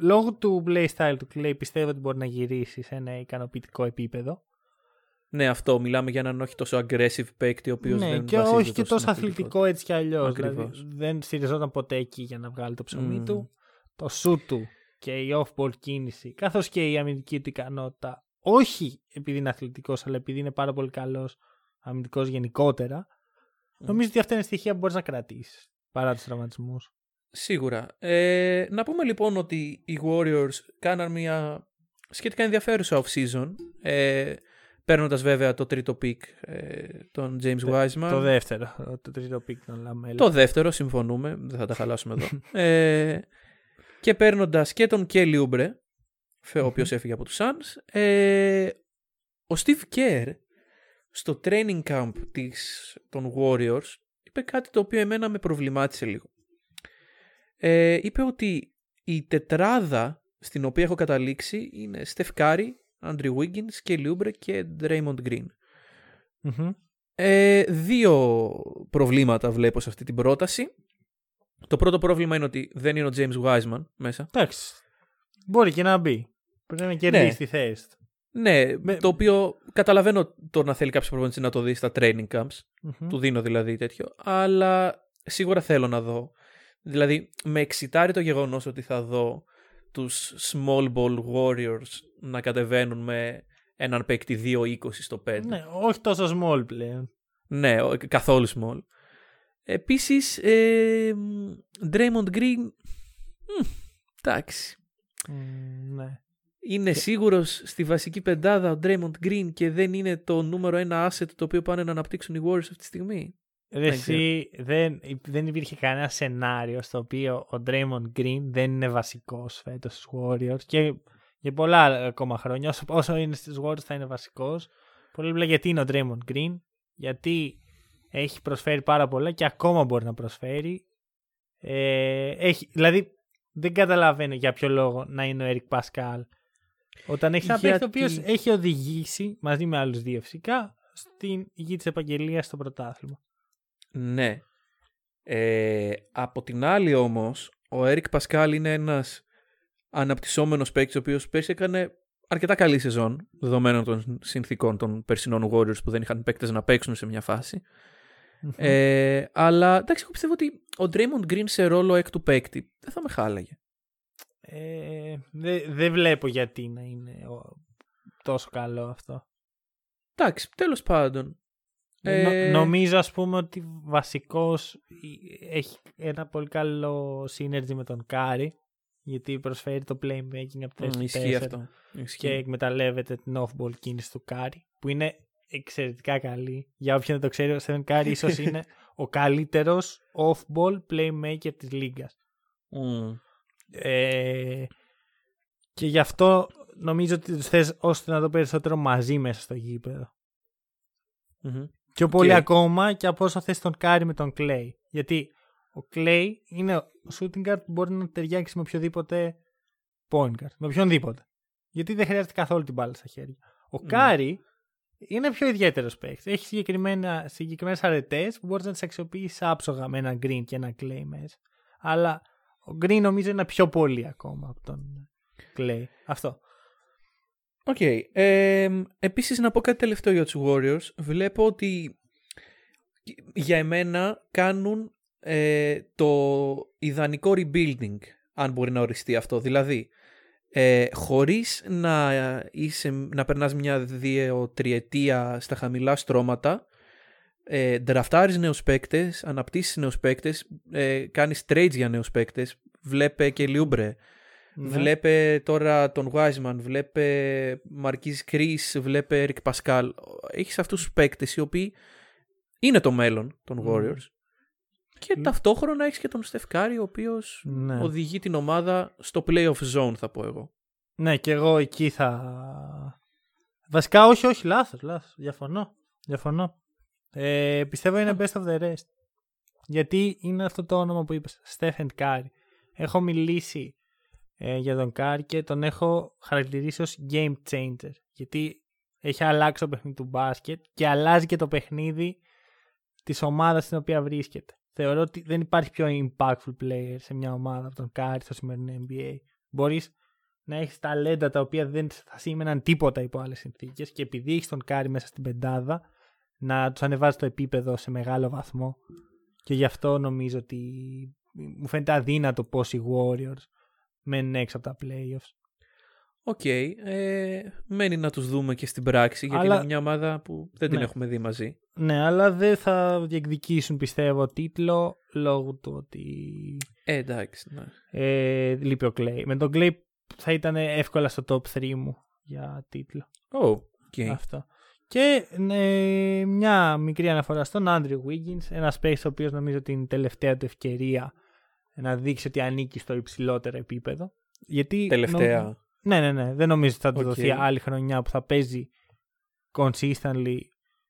λόγω του playstyle του Clay πιστεύω ότι μπορεί να γυρίσει σε ένα ικανοποιητικό επίπεδο. Ναι, αυτό. Μιλάμε για έναν όχι τόσο aggressive παίκτη, ο οποίος ναι, δεν και βασίζεται όχι και τόσο στην αθλητικό έτσι κι αλλιώς. Ακριβώς. Δηλαδή, δεν στηριζόταν ποτέ εκεί για να βγάλει το ψωμί Μμ. του. Το shoot του και η off-ball κίνηση, καθώς και η αμυντική του ικανότητα, όχι επειδή είναι αθλητικός, αλλά επειδή είναι πάρα πολύ καλός αμυντικός γενικότερα, νομίζω ότι αυτά είναι στοιχεία που μπορείς να κρατήσεις παρά τους τραυματισμούς. Σίγουρα. Ε, να πούμε λοιπόν ότι οι Warriors κάναν μια σχετικά ενδιαφέρουσα off-season. Ε, Παίρνοντας βέβαια το τρίτο pick ε, τον James Wiseman. Το δεύτερο, το τρίτο pick τον Λαμέλο. Το δεύτερο, συμφωνούμε. Δεν θα τα χαλάσουμε εδώ. ε, και παίρνοντας και τον Kelly Oubre, ο οποίος έφυγε από τους Suns. Ε, ο Steve Kerr στο training camp της, των Warriors είπε κάτι το οποίο εμένα με προβλημάτισε λίγο. Ε, είπε ότι η τετράδα στην οποία έχω καταλήξει είναι Steph Curry, Andrew Wiggins, Kelly Oubre και Draymond Green. Μμμ. Ε, δύο προβλήματα βλέπω σε αυτή την πρόταση. Το πρώτο πρόβλημα είναι ότι δεν είναι ο James Wiseman μέσα. Εντάξει. Μπορεί και να μπει. Πρέπει να κερδίσει Ναι. τη θέση του. Ναι, Με- το οποίο καταλαβαίνω το να θέλει κάποιος προπονητής να το δει στα training camps. Μμμ. Του δίνω δηλαδή τέτοιο. Αλλά σίγουρα θέλω να δω. Δηλαδή, με εξητάρει το γεγονός ότι θα δω τους small ball warriors να κατεβαίνουν με έναν παίκτη 2-20 στο 5. Ναι, όχι τόσο small πλέον. Ναι, ο- καθόλου small. Επίσης, ε, μ, Draymond Green, μ, εντάξει. Μ, ναι. Είναι σίγουρος στη βασική πεντάδα ο Draymond Green και δεν είναι το νούμερο ένα asset το οποίο πάνε να αναπτύξουν οι Warriors αυτή τη στιγμή; Ρε, Δεν εσύ, δεν, δεν υπήρχε κανένα σενάριο στο οποίο ο Draymond Green δεν είναι βασικός φέτος στους Warriors και για πολλά ακόμα χρόνια. Όσο, όσο είναι στους Warriors θα είναι βασικός. Πολύ απλά γιατί είναι ο Draymond Green, γιατί έχει προσφέρει πάρα πολλά και ακόμα μπορεί να προσφέρει. Ε, έχει, δηλαδή δεν καταλαβαίνω για ποιο λόγο να είναι ο Eric Pascal όταν έχει ένα παίκτη ο Γιατί- οποίος έχει οδηγήσει μαζί με άλλους δύο φυσικά στην γη της επαγγελίας στο πρωτάθλημα. Ναι. Ε, από την άλλη όμως, ο Eric Pascal είναι ένας αναπτυσσόμενος παίκτης ο οποίος πέρσι έκανε αρκετά καλή σεζόν δεδομένων των συνθήκων των περσινών Warriors που δεν είχαν παίκτες να παίξουν σε μια φάση. Ε, αλλά εντάξει, εγώ πιστεύω ότι ο Draymond Green σε ρόλο έκτου παίκτη δεν θα με χάλαγε. Ε, δεν δεν βλέπω γιατί να είναι ο- τόσο καλό αυτό. Εντάξει, τέλος πάντων. Ε, Νο- Ε, νομίζω ας πούμε ότι βασικός ε, έχει ένα πολύ καλό synergy με τον Κάρι γιατί προσφέρει το playmaking από μ, το ισχύει αυτό. Ισχύει. και εκμεταλλεύεται την off-ball κίνηση του Κάρι που είναι εξαιρετικά καλή. Για όποιον δεν το ξέρει, ο Στέβεν Κάρι ίσως είναι ο καλύτερος off-ball playmaker της λίγκας. Μ, Ε, και γι' αυτό νομίζω ότι τους θες ώστε να το περισσότερο μαζί μέσα στο γήπεδο. μμμ. Πιο πολύ Και- ακόμα και από όσο θες τον Κάρι με τον Clay. Γιατί ο Clay είναι ο shooting guard που μπορεί να ταιριάξει με οποιοδήποτε point guard. Με οποιονδήποτε. Γιατί δεν χρειάζεται καθόλου την μπάλα στα χέρια. Ο Κάρι είναι πιο ιδιαίτερος παίκτης. Έχει συγκεκριμένες αρετές που μπορείς να τις αξιοποιήσεις άψογα με ένα Green και ένα Clay μέσα. Αλλά ο Green νομίζω είναι πιο πολύ ακόμα από τον Clay. Αυτό. Οκ. Ε, επίσης να πω κάτι τελευταίο για τους Warriors. Βλέπω ότι για εμένα κάνουν ε, το ιδανικό rebuilding, αν μπορεί να οριστεί αυτό. Δηλαδή, ε, χωρίς να, είσαι, να περνάς μια δύο τριετία στα χαμηλά στρώματα, ε, ντραφτάρεις νέους παίκτες, αναπτύσσεις νέους παίκτες, ε, κάνεις trades για νέους παίκτες, βλέπε Kelly Oubre, Ναι. βλέπε τώρα τον Wiseman, βλέπε Marquese Chriss, βλέπε Eric Paschall. Έχεις αυτούς τους παίκτες οι οποίοι είναι το μέλλον των Μμμ. Warriors και ταυτόχρονα έχεις και τον Στεφκάρη ο οποίος Ναι. οδηγεί την ομάδα στο playoff zone θα πω εγώ. Ναι, και εγώ εκεί θα. Βασικά, όχι, όχι, λάθος. Λάθος. Διαφωνώ. Διαφωνώ. Ε, πιστεύω είναι best of the rest. Γιατί είναι αυτό το όνομα που είπες, Stephen Curry. Έχω μιλήσει ε, για τον Curry και τον έχω χαρακτηρίσει ως game changer. Γιατί έχει αλλάξει το παιχνίδι του μπάσκετ και αλλάζει και το παιχνίδι της ομάδας στην οποία βρίσκεται. Θεωρώ ότι δεν υπάρχει πιο impactful player σε μια ομάδα από τον Curry στο σημερινό NBA. Μπορείς να έχεις ταλέντα τα οποία δεν θα σήμαιναν τίποτα υπό άλλες συνθήκες και επειδή έχεις τον Κάρι μέσα στην πεντάδα, να τους ανεβάζει το επίπεδο σε μεγάλο βαθμό. Και γι' αυτό νομίζω ότι μου φαίνεται αδύνατο πως οι Warriors μένουν έξω από τα playoffs. Οκ, ε, μένει να τους δούμε και στην πράξη γιατί Αλλά- είναι μια ομάδα που δεν την Ναι. έχουμε δει μαζί. Ναι, αλλά δεν θα διεκδικήσουν πιστεύω τίτλο λόγω του ότι Ε, εντάξει, ναι. ε, λείπει ο Clay. Με τον Clay θα ήταν εύκολα στο top 3 μου για τίτλο. Oh, okay. Αυτό. Και ε, μια μικρή αναφορά στον Andrew Wiggins, ένας space ο οποίος νομίζω ότι είναι η τελευταία του ευκαιρία να δείξει ότι ανήκει στο υψηλότερο επίπεδο. Γιατί Τελευταία. νο- Ναι, ναι, ναι. Δεν νομίζω ότι θα του Οκ. δοθεί άλλη χρονιά που θα παίζει consistently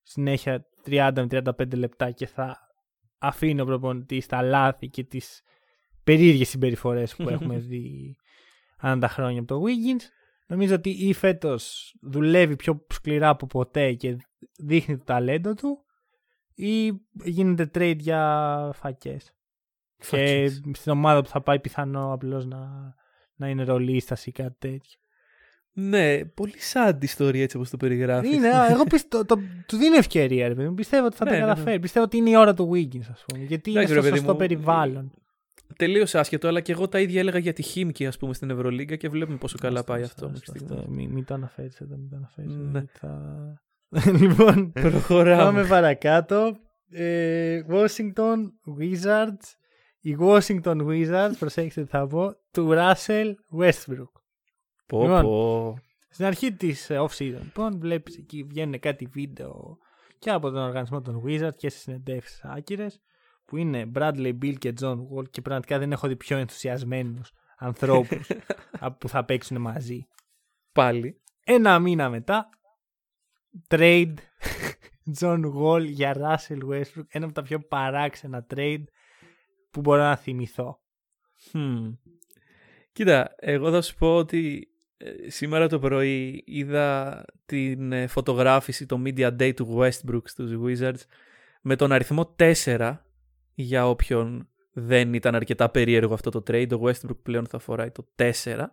συνέχεια 30 με 35 λεπτά και θα αφήνει ο προπονητής τα λάθη και τις περίεργες συμπεριφορές που έχουμε δει ανά τα χρόνια από το Wiggins. Νομίζω ότι ή φέτος δουλεύει πιο σκληρά από ποτέ και δείχνει το ταλέντο του ή γίνεται trade για φακές. Και Φακές. στην ομάδα που θα πάει πιθανό απλώς να, να είναι ρολίστας ή κάτι τέτοιο. Ναι, πολύ sad ιστορία έτσι όπως το περιγράφεις. Είναι, α, εγώ πιστεύω, το, του δίνω ευκαιρία, ρε παιδί μου. Πιστεύω ότι θα Ναι, τα ναι, ναι. καταφέρει. Πιστεύω ότι είναι η ώρα του Wiggins, ας πούμε. Γιατί είναι Εντάξει, στο ρε παιδί σωστό μου, περιβάλλον. Τελείως άσχετο, αλλά και εγώ τα ίδια έλεγα για τη Χίμκι, ας πούμε, στην Ευρωλίγκα και βλέπουμε πόσο καλά πάει αυτό. μέχρι στιγμής. Μην, μην το αναφέρεις εδώ, μην το αναφέρεις. Ναι. Θα... λοιπόν, Προχωράμε. πάμε παρακάτω. Ε, Washington Wizards. Οι Washington Wizards, προσέξτε τι θα πω, του Russell Westbrook. Πω, Λοιπόν. πω. Στην αρχή της off-season, λοιπόν, βλέπεις εκεί βγαίνουν κάτι βίντεο και από τον οργανισμό των Wizards και σε συνεντεύξεις άκυρες που είναι Bradley Bill και John Wall και πραγματικά δεν έχω δει πιο ενθουσιασμένους ανθρώπους που θα παίξουν μαζί. Πάλι. Ένα μήνα μετά, trade John Wall για Russell Westbrook. Ένα από τα πιο παράξενα trade που μπορώ να θυμηθώ. Hm. Κοίτα, εγώ θα σου πω ότι ε, σήμερα το πρωί είδα την ε, φωτογράφηση, το Media Day του Westbrook στους Wizards με τον αριθμό 4 για όποιον δεν ήταν αρκετά περίεργο αυτό το trade. Ο Westbrook πλέον θα φοράει το 4.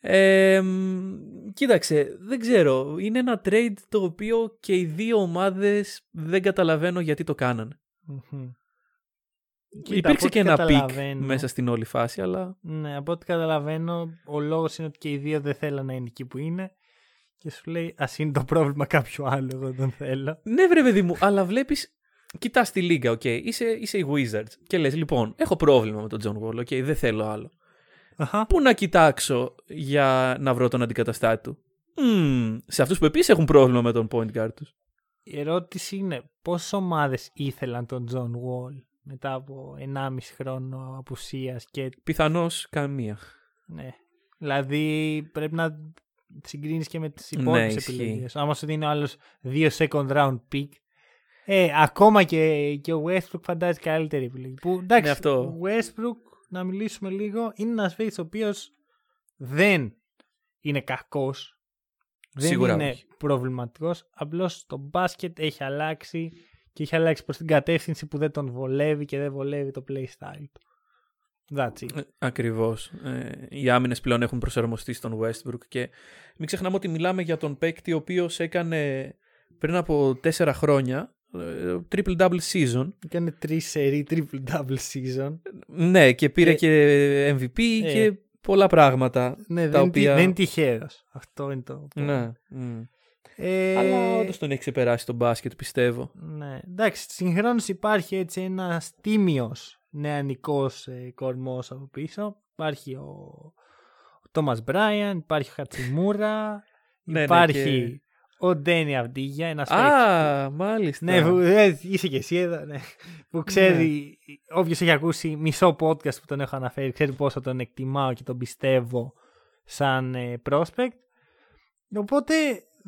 Ε, μ, κοίταξε, δεν ξέρω. Είναι ένα trade το οποίο και οι δύο ομάδες δεν καταλαβαίνω γιατί το κάναν. Μμμ. Κοίτα, Υπήρξε από και ό,τι ένα pick καταλαβαίνω- μέσα στην όλη φάση, αλλά Ναι, από ό,τι καταλαβαίνω, ο λόγος είναι ότι και οι δύο δεν θέλουν να είναι εκεί που είναι. Και σου λέει, Α είναι το πρόβλημα κάποιου άλλου, εγώ δεν θέλω. Ναι, βρε παιδί μου, αλλά βλέπεις. Κοιτάς τη λίγκα, οκ. Είσαι, είσαι οι Wizards. Και λες, λοιπόν, έχω πρόβλημα με τον John Wall, οκ. Δεν θέλω άλλο. Αχα. Πού να κοιτάξω για να βρω τον αντικαταστάτη του; Μμμ, σε αυτούς που επίσης έχουν πρόβλημα με τον point guard τους. Η ερώτηση είναι, πόσες ομάδες ήθελαν τον John Wall μετά από 1,5 χρόνο απουσίας και Πιθανώς καμία. ναι. Δηλαδή πρέπει να συγκρίνεις και με τις Ναι, υπόλοιπες ισχύει. επιλογές. Άμα σου δίνει ο άλλος δύο second round pick, ε, ακόμα και, και ο Westbrook φαντάζει καλύτερη επιλογή. Που εντάξει, Ναι, αυτό. ο Westbrook, να μιλήσουμε λίγο, είναι ένας παίκτης ο οποίος δεν είναι κακός. Δεν Σίγουρα είναι όχι. προβληματικός. Απλώς το μπάσκετ έχει αλλάξει και έχει αλλάξει προς την κατεύθυνση που δεν τον βολεύει και δεν βολεύει το playstyle του. That's it. Ακριβώς. Ε, οι άμυνες πλέον έχουν προσαρμοστεί στον Westbrook και μην ξεχνάμε ότι μιλάμε για τον παίκτη ο οποίος έκανε πριν από τέσσερα χρόνια ε, triple-double season. Έκανε τρεις σερί triple double season. Ναι, και πήρε Ε, και MVP ε. και πολλά πράγματα. Ναι, τα δεν, οποία... δεν είναι τυχαίος. Αυτό είναι το. Ναι. μμ. Ε, Αλλά όντως τον έχει ξεπεράσει τον μπάσκετ, πιστεύω. Ναι, εντάξει, συγχρόνω υπάρχει έτσι ένας τίμιος νεανικός ε, κορμός από πίσω. Υπάρχει ο, ο Τόμα Μπράιαν, υπάρχει ο Χατσιμούρα, Ναι, ναι, υπάρχει και- ο Ντένι Αυντίγια, ένας Α, μάλιστα. Ναι, που, ε, είσαι και εσύ εδώ, ναι. Που ξέρει, όποιος έχει ακούσει μισό podcast που τον έχω αναφέρει, ξέρει πόσο τον εκτιμάω και τον πιστεύω σαν ε, prospect. Οπότε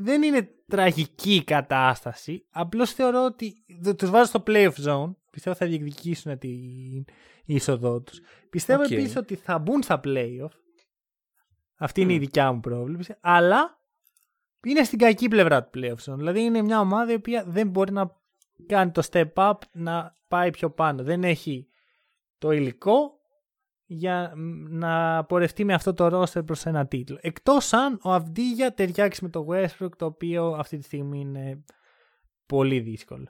δεν είναι τραγική η κατάσταση. Απλώς θεωρώ ότι τους βάζω στο playoff zone. Πιστεύω θα διεκδικήσουν την είσοδό τους. Πιστεύω Οκ. επίσης ότι θα μπουν στα playoff. Αυτή είναι η δικιά μου πρόβλεψη. Αλλά είναι στην κακή πλευρά του playoff zone. Δηλαδή είναι μια ομάδα η οποία δεν μπορεί να κάνει το step up να πάει πιο πάνω. Δεν έχει το υλικό για μ, να πορευτεί με αυτό το roster προς ένα τίτλο. Εκτός αν ο Αυντίγια ταιριάξει με το Westbrook το οποίο αυτή τη στιγμή είναι πολύ δύσκολο.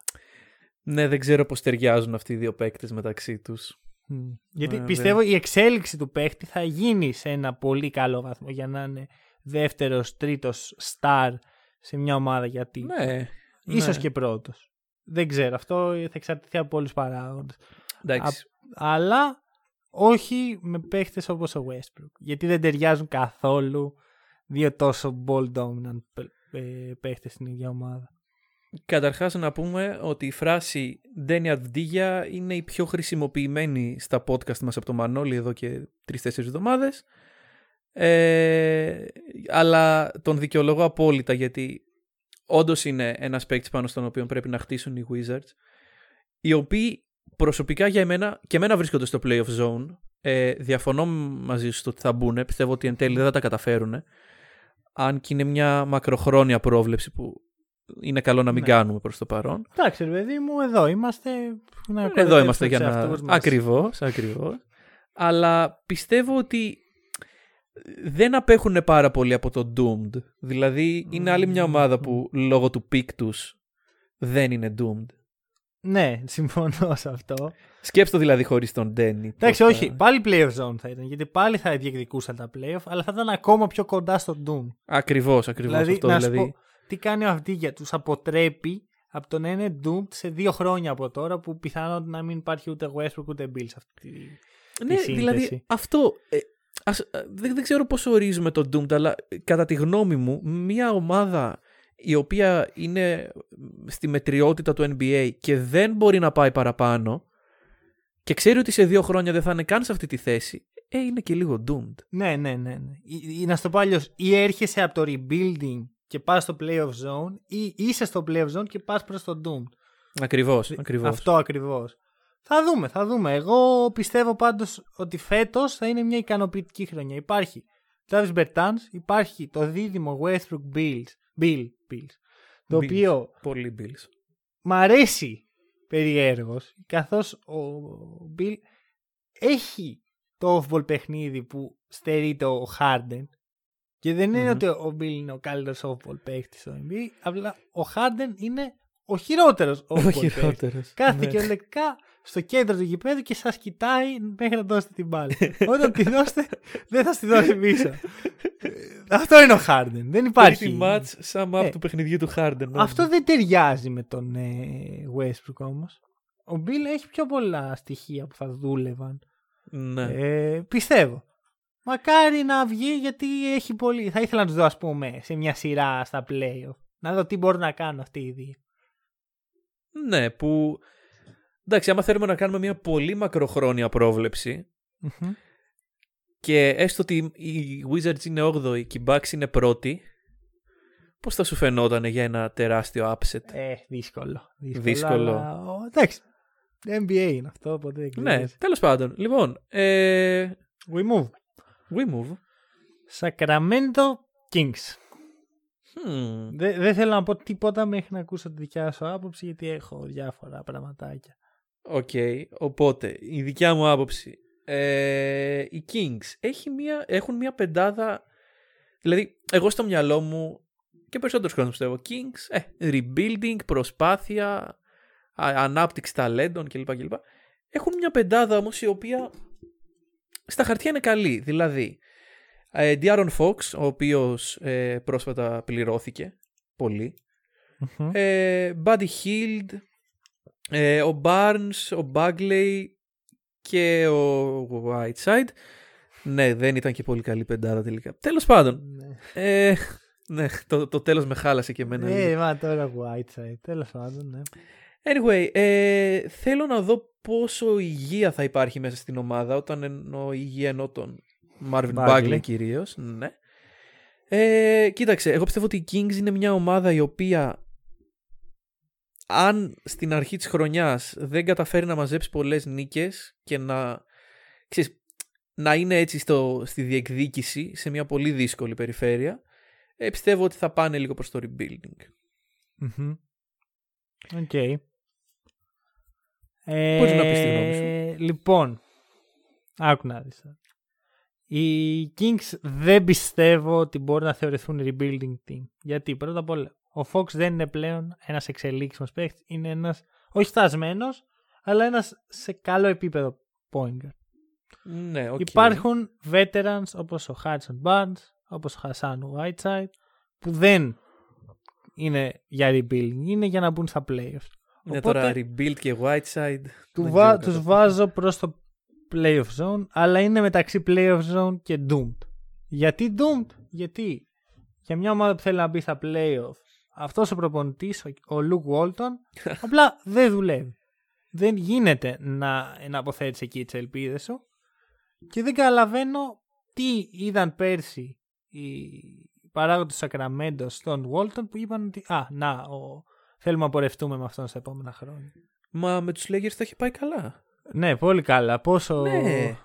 Ναι, δεν ξέρω πώς ταιριάζουν αυτοί οι δύο παίκτες μεταξύ τους. Μ. Γιατί Ναι, πιστεύω η εξέλιξη του παίχτη θα γίνει σε ένα πολύ καλό βαθμό για να είναι δεύτερος, τρίτος star σε μια ομάδα για τίτλο. Ναι. Ίσως ναι. και πρώτος. Δεν ξέρω. Αυτό θα εξαρτηθεί από πολλούς παράγοντες. Εντάξει. Αλλά όχι με παίχτες όπως ο Westbrook. Γιατί δεν ταιριάζουν καθόλου δύο τόσο ball dominant παι- ε, παίχτες στην ίδια ομάδα. Καταρχάς να πούμε ότι η φράση Ντένι Αυντίγια είναι η πιο χρησιμοποιημένη στα podcast μας από το Μανώλη εδώ και τρεις-τέσσερις εβδομάδες. Ε, αλλά τον δικαιολογώ απόλυτα γιατί όντως είναι ένας παίκτης πάνω στον οποίο πρέπει να χτίσουν οι Wizards οι οποίοι προσωπικά για εμένα και εμένα βρίσκονται στο playoff zone ε, διαφωνώ μαζί σου στο ότι θα μπουν πιστεύω ότι εν τέλει δεν θα τα καταφέρουν αν και είναι μια μακροχρόνια πρόβλεψη που είναι καλό να μην Ναι. κάνουμε προς το παρόν Εντάξει, ρε παιδί μου, εδώ είμαστε. Να εδώ κοροϊδέψουμε είμαστε για τους να... εαυτούς μας. Ακριβώς, ακριβώς. Αλλά πιστεύω ότι δεν απέχουν πάρα πολύ από το Doomed. Δηλαδή είναι άλλη μια ομάδα που λόγω του pick τους δεν είναι Doomed. Ναι, συμφωνώ σε αυτό. Σκέψτε δηλαδή χωρίς τον Deni. Εντάξει, πώς θα- όχι. Πάλι playoff zone θα ήταν. Γιατί πάλι θα διεκδικούσαν τα playoff, αλλά θα ήταν ακόμα πιο κοντά στο Doom. Ακριβώς, ακριβώς Δηλαδή, αυτό. να δηλαδή... σου πω, τι κάνει ο Αυδίγια, τους αποτρέπει από το να είναι doomed σε δύο χρόνια από τώρα που πιθανόν να μην υπάρχει ούτε Westbrook ούτε Beal σε αυτή τη, Ναι, τη δηλαδή σύνθεση. αυτό. ε, ας, ε, δεν, δεν ξέρω πώς ορίζουμε το Doomed, αλλά ε, κατά τη γνώμη μου, μια ομάδα η οποία είναι στη μετριότητα του NBA και δεν μπορεί να πάει παραπάνω και ξέρει ότι σε δύο χρόνια δεν θα είναι καν σε αυτή τη θέση, ε, είναι και λίγο doomed. Ναι, ναι, ναι. ναι. Ή, ή να σου το πω αλλιώς, ή έρχεσαι από το rebuilding και πας στο playoff zone ή είσαι στο playoff zone και πας προς το Doom. Ακριβώς, ακριβώς. Αυτό ακριβώς. Θα δούμε, θα δούμε. Εγώ πιστεύω πάντως ότι φέτος θα είναι μια ικανοποιητική χρονιά. Υπάρχει Travis Bertans, υπάρχει το δίδυμο Westbrook Bills, Bill Bills, το Bills. οποίο Πολύ Bills. μ' αρέσει περιέργως, καθώς ο Bill έχει το off-ball παιχνίδι που στερείται ο Harden και δεν ειναι Μμμ. ότι ο Bill είναι ο καλύτερος off-ball παίχτης στο NBA, απλά ο Harden είναι ο χειρότερος off-ball Ο παίχτης. χειρότερος. Κάθεται Ναι. κυριολεκτικά στο κέντρο του γηπέδου και σας κοιτάει μέχρι να δώσετε την μπάλα. Όταν τη δώσετε, δεν θα στη δώσει πίσω. Ε, Αυτό είναι ο Harden. Δεν υπάρχει. Pretty much sum up Ε, του παιχνιδιού του Harden. ναι. Αυτό δεν ταιριάζει με τον ε, Westbrook όμως. Ο Bill έχει πιο πολλά στοιχεία που θα δούλευαν. Ναι. Ε, πιστεύω. Μακάρι να βγει γιατί έχει πολύ. Θα ήθελα να τους δω, ας πούμε, σε μια σειρά στα playoff. Να δω τι μπορούν να κάνουν αυτοί οι δύο. ναι, που... Εντάξει, άμα θέλουμε να κάνουμε μια πολύ μακροχρόνια πρόβλεψη Μμμ. και έστω ότι οι Wizards είναι 8η και οι Bucks είναι πρώτοι, πώς θα σου φαινόταν για ένα τεράστιο upset; Ε, δύσκολο. Δύσκολο. Δύσκολο. αλλά, ο, εντάξει. NBA είναι αυτό, οπότε δεν ναι, ξέρεις. τέλος πάντων. Λοιπόν, ε, We move. we move. Sacramento Kings. Hmm. Δεν δεν θέλω να πω τίποτα μέχρι να ακούσω τη δικιά σου άποψη, γιατί έχω διάφορα πραγματάκια. Οκ, οπότε η δικιά μου άποψη. Ε, οι Kings έχει μια, έχουν μια πεντάδα. Δηλαδή, εγώ στο μυαλό μου και περισσότερος χρόνος πιστεύω. Kings, ε, rebuilding, προσπάθεια, α- ανάπτυξη ταλέντων κλπ. κλπ. Έχουν μια πεντάδα όμως η οποία στα χαρτιά είναι καλή. Δηλαδή, ε, Diaron Fox, ο οποίος ε, πρόσφατα πληρώθηκε πολύ. Μμμ. Ε, Buddy Hield, ε, ο Barnes, ο Bagley και ο Whiteside. Ναι, δεν ήταν και πολύ καλή πεντάδα τελικά. Τέλος πάντων. Ε, ναι, το, το τέλος με χάλασε και εμένα. λίγο. Ε, μα τώρα Whiteside. Τέλος πάντων, ναι. Anyway, ε, θέλω να δω πόσο υγεία θα υπάρχει μέσα στην ομάδα όταν εννοώ υγεία εννοώ τον Marvin Bagley. Bagley κυρίως. Ναι. Ε, κοίταξε, εγώ πιστεύω ότι οι Kings είναι μια ομάδα η οποία αν στην αρχή της χρονιάς δεν καταφέρει να μαζέψει πολλές νίκες και να, ξέρεις, να είναι έτσι στο, στη διεκδίκηση σε μια πολύ δύσκολη περιφέρεια, ε, πιστεύω ότι θα πάνε λίγο προς το rebuilding. Μμμ. Οκ. Ε, Μπορείς να πεις τη γνώμη σου. Λοιπόν, άκου να δεις. Οι Kings δεν πιστεύω ότι μπορούν να θεωρηθούν rebuilding team. Γιατί πρώτα απ' όλα, ο Fox δεν είναι πλέον ένας εξελίξιμος παίχτης. Είναι ένας, όχι φτασμένος, αλλά ένας σε καλό επίπεδο point guard. Ναι, οκ. Υπάρχουν veterans όπως ο Harrison Barnes, όπως ο Hassan Whiteside, που δεν είναι για rebuilding, είναι για να μπουν στα playoffs. Ναι, Οπότε- τώρα rebuild και whiteside. Του δεν βα... ξέρω τους κατά βάζω προς το playoff zone, αλλά είναι μεταξύ playoff zone και doomed. Γιατί doomed? Γιατί για μια ομάδα που θέλει να μπει στα playoff, αυτός ο προπονητής, ο, ο Luke Walton, απλά δεν δουλεύει. Δεν γίνεται να, να αποθέτεις εκεί τις ελπίδες σου και δεν καταλαβαίνω τι είδαν πέρσι οι παράγοντες του Sacramento στον Walton που είπαν ότι α, να, ο, θέλουμε να πορευτούμε με αυτόν στα επόμενα χρόνια. Μα με τους Lakers τα έχει πάει καλά. Ναι, πολύ καλά. Πόσο. Ναι.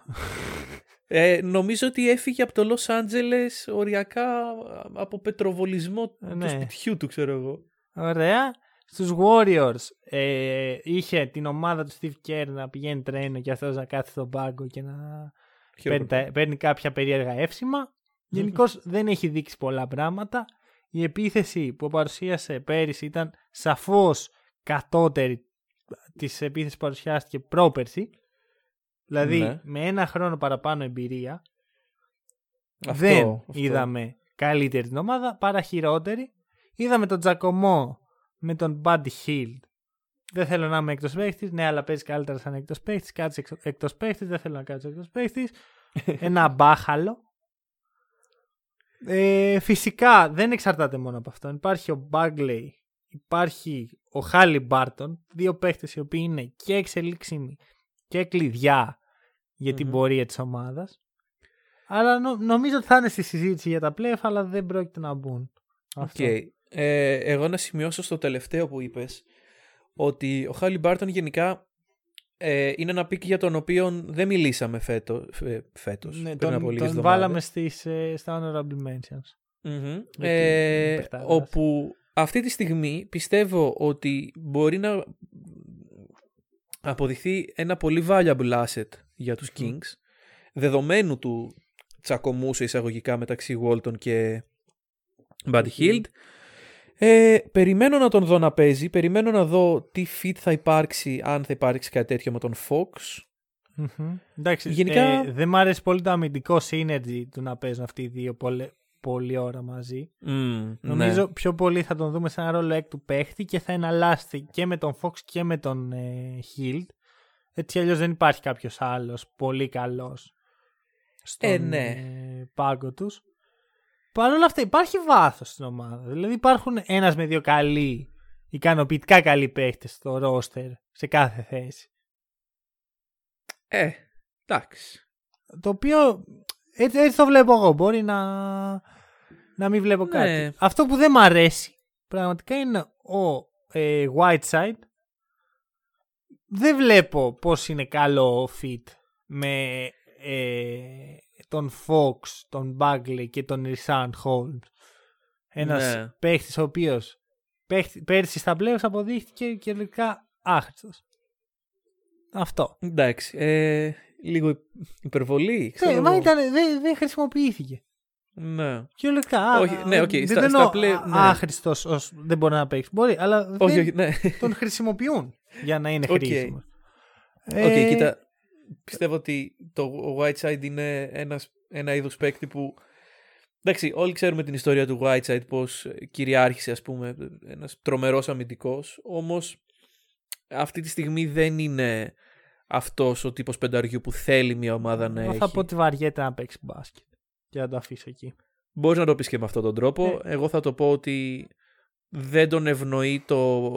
Ε, νομίζω ότι έφυγε από το Los Angeles οριακά από πετροβολισμό Ναι. του σπιτιού του, ξέρω εγώ. Ωραία. Στους Warriors ε, είχε την ομάδα του Steve Kerr να πηγαίνει τρένο και αυτός να κάθεται στον πάγκο και να παίρνει, τα- παίρνει κάποια περίεργα εύσημα. Γενικώς δεν έχει δείξει πολλά πράγματα. Η επίθεση που παρουσίασε πέρυσι ήταν σαφώς κατώτερη της επίθεσης που παρουσιάστηκε πρόπερση. Δηλαδή Ναι. με ένα χρόνο παραπάνω εμπειρία Αυτό, δεν αυτό. είδαμε καλύτερη την ομάδα παρά χειρότερη. Είδαμε τον Τζακωμό με τον Buddy Hield. Δεν θέλω να είμαι εκτός παίχτης. Ναι, αλλά παίζει καλύτερα σαν εκτός παίχτης. Κάτσε εκτός παίχτης. Δεν θέλω να κάτσει εκτός παίχτης. Ένα μπάχαλο. Ε, φυσικά δεν εξαρτάται μόνο από αυτόν. Υπάρχει ο Bagley, υπάρχει ο Χάλι Μπάρτον. Δύο παίχτες οι οποίοι είναι και εξελίξιμοι και κλειδιά για την Μμμ. πορεία τη ομάδα. Αλλά νο- νομίζω ότι θα είναι στη συζήτηση για τα playoff, αλλά δεν πρόκειται να μπουν. Οκ. Αυτό. Ε, εγώ να σημειώσω στο τελευταίο που είπες ότι ο Χάλι Μπάρτον γενικά ε, είναι ένα pick για τον οποίο δεν μιλήσαμε φέτο, φε, φέτος, Ναι, πριν από τον, λίγες τον εβδομάδες. βάλαμε στις, ε, στα honorable mentions. Μμμ. την Ε, παιχταράς. όπου αυτή τη στιγμή πιστεύω ότι μπορεί να αποδειχθεί ένα πολύ valuable asset για τους Kings δεδομένου του τσακωμού σε εισαγωγικά μεταξύ Walton και Buddy Hield. Ε, περιμένω να τον δω να παίζει, περιμένω να δω τι fit θα υπάρξει αν θα υπάρξει κάτι τέτοιο με τον Fox. Μμμ. Εντάξει, Γενικά- ε, δεν μ' αρέσει πολύ το αμυντικό synergy του να παίζουν αυτοί οι δύο πολλή, πολλή ώρα μαζί. Mm, Νομίζω πιο πολύ θα τον δούμε σε ένα ρόλο έκτου παίχτη και θα εναλλάσσει και με τον Fox και με τον ε, Hield. Έτσι αλλιώς δεν υπάρχει κάποιος άλλος πολύ καλός στον Ε, ναι. ε, πάγκο τους. Παρ' όλα αυτά υπάρχει βάθος στην ομάδα. Δηλαδή υπάρχουν ένας με δύο καλοί, ικανοποιητικά καλοί παίχτες στο ρόστερ σε κάθε θέση. Ε, εντάξει. Το οποίο έτσι, έτσι το βλέπω εγώ. Μπορεί να, να μην βλέπω κάτι. Ναι. Αυτό που δεν μ' αρέσει πραγματικά είναι ο ε, Whiteside. Δεν βλέπω πώς είναι καλό fit με ε, τον Fox, τον Bagley και τον Rishan Holmes. Ένας Ναι. παίχτης ο οποίος παίχτη, πέρσι στα playoffs αποδείχθηκε κυριολεκτικά άχρηστος. Αυτό. Εντάξει. Ε, λίγο υπερβολή. ξέρω Ναι, μα εγώ. ήταν, δεν, δεν χρησιμοποιήθηκε. Ναι. Κυριολεκτικά. Όχι, α, ναι, οκ, Δεν στα- τον στα εννοώ play- ναι. άχρηστος ως δεν μπορεί να παίξει. Μπορεί, αλλά Όχι, δεν όχι, ναι. τον χρησιμοποιούν για να είναι Οκ. χρήσιμος. Οκ, κοίτα. Πιστεύω ότι το Whiteside είναι ένας, ένα είδος παίκτη που Εντάξει, όλοι ξέρουμε την ιστορία του Whiteside πώς κυριάρχησε ας πούμε ένας τρομερός αμυντικός όμως αυτή τη στιγμή δεν είναι αυτός ο τύπος πενταριού που θέλει μια ομάδα να Εγώ έχει. θα πω ότι βαριέται να παίξει μπάσκετ. Και να το αφήσω εκεί. Μπορείς να το πεις και με αυτόν τον τρόπο. Ε. Εγώ θα το πω ότι δεν τον ευνοεί το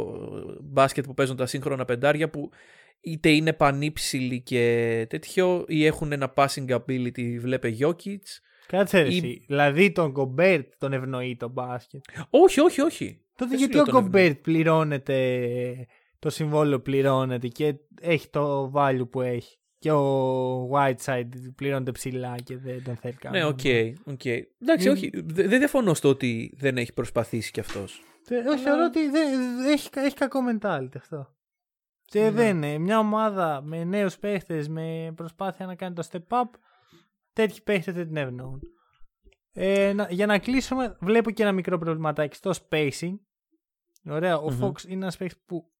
μπάσκετ που παίζουν τα σύγχρονα πεντάρια που είτε είναι πανύψηλοι και τέτοιο ή έχουν ένα passing ability βλέπε Jokic. Κάτσε ρε Ή- εσύ. Δηλαδή τον Γκομπέρτ τον ευνοεί το μπάσκετ. Όχι, όχι, όχι. Τότε Δεν γιατί σου ο λέω τον Γκομπέρτ πληρώνεται, το συμβόλαιο πληρώνεται και έχει το value που έχει. Και ο Whiteside πληρώνεται ψηλά και δεν τον θέλει Ναι, κανένα. οκ. οκ. Εντάξει, Μην- όχι. δε- Δεν διαφωνώ στο ότι δεν έχει προσπαθήσει κι αυτός. Θε- Όχι, θεωρώ ότι δεν- δεν- έχει, έχει κακό mentality αυτό. Και Ναι. δεν είναι. Μια ομάδα με νέους παίχτες, με προσπάθεια να κάνει το step up, τέτοιοι παίχτες δεν την ευνοούν. Ε, να- για να κλείσουμε, βλέπω και ένα μικρό προβληματάκι στο spacing. Ωραία, ο Μμμ. Fox είναι ένας παίχτης που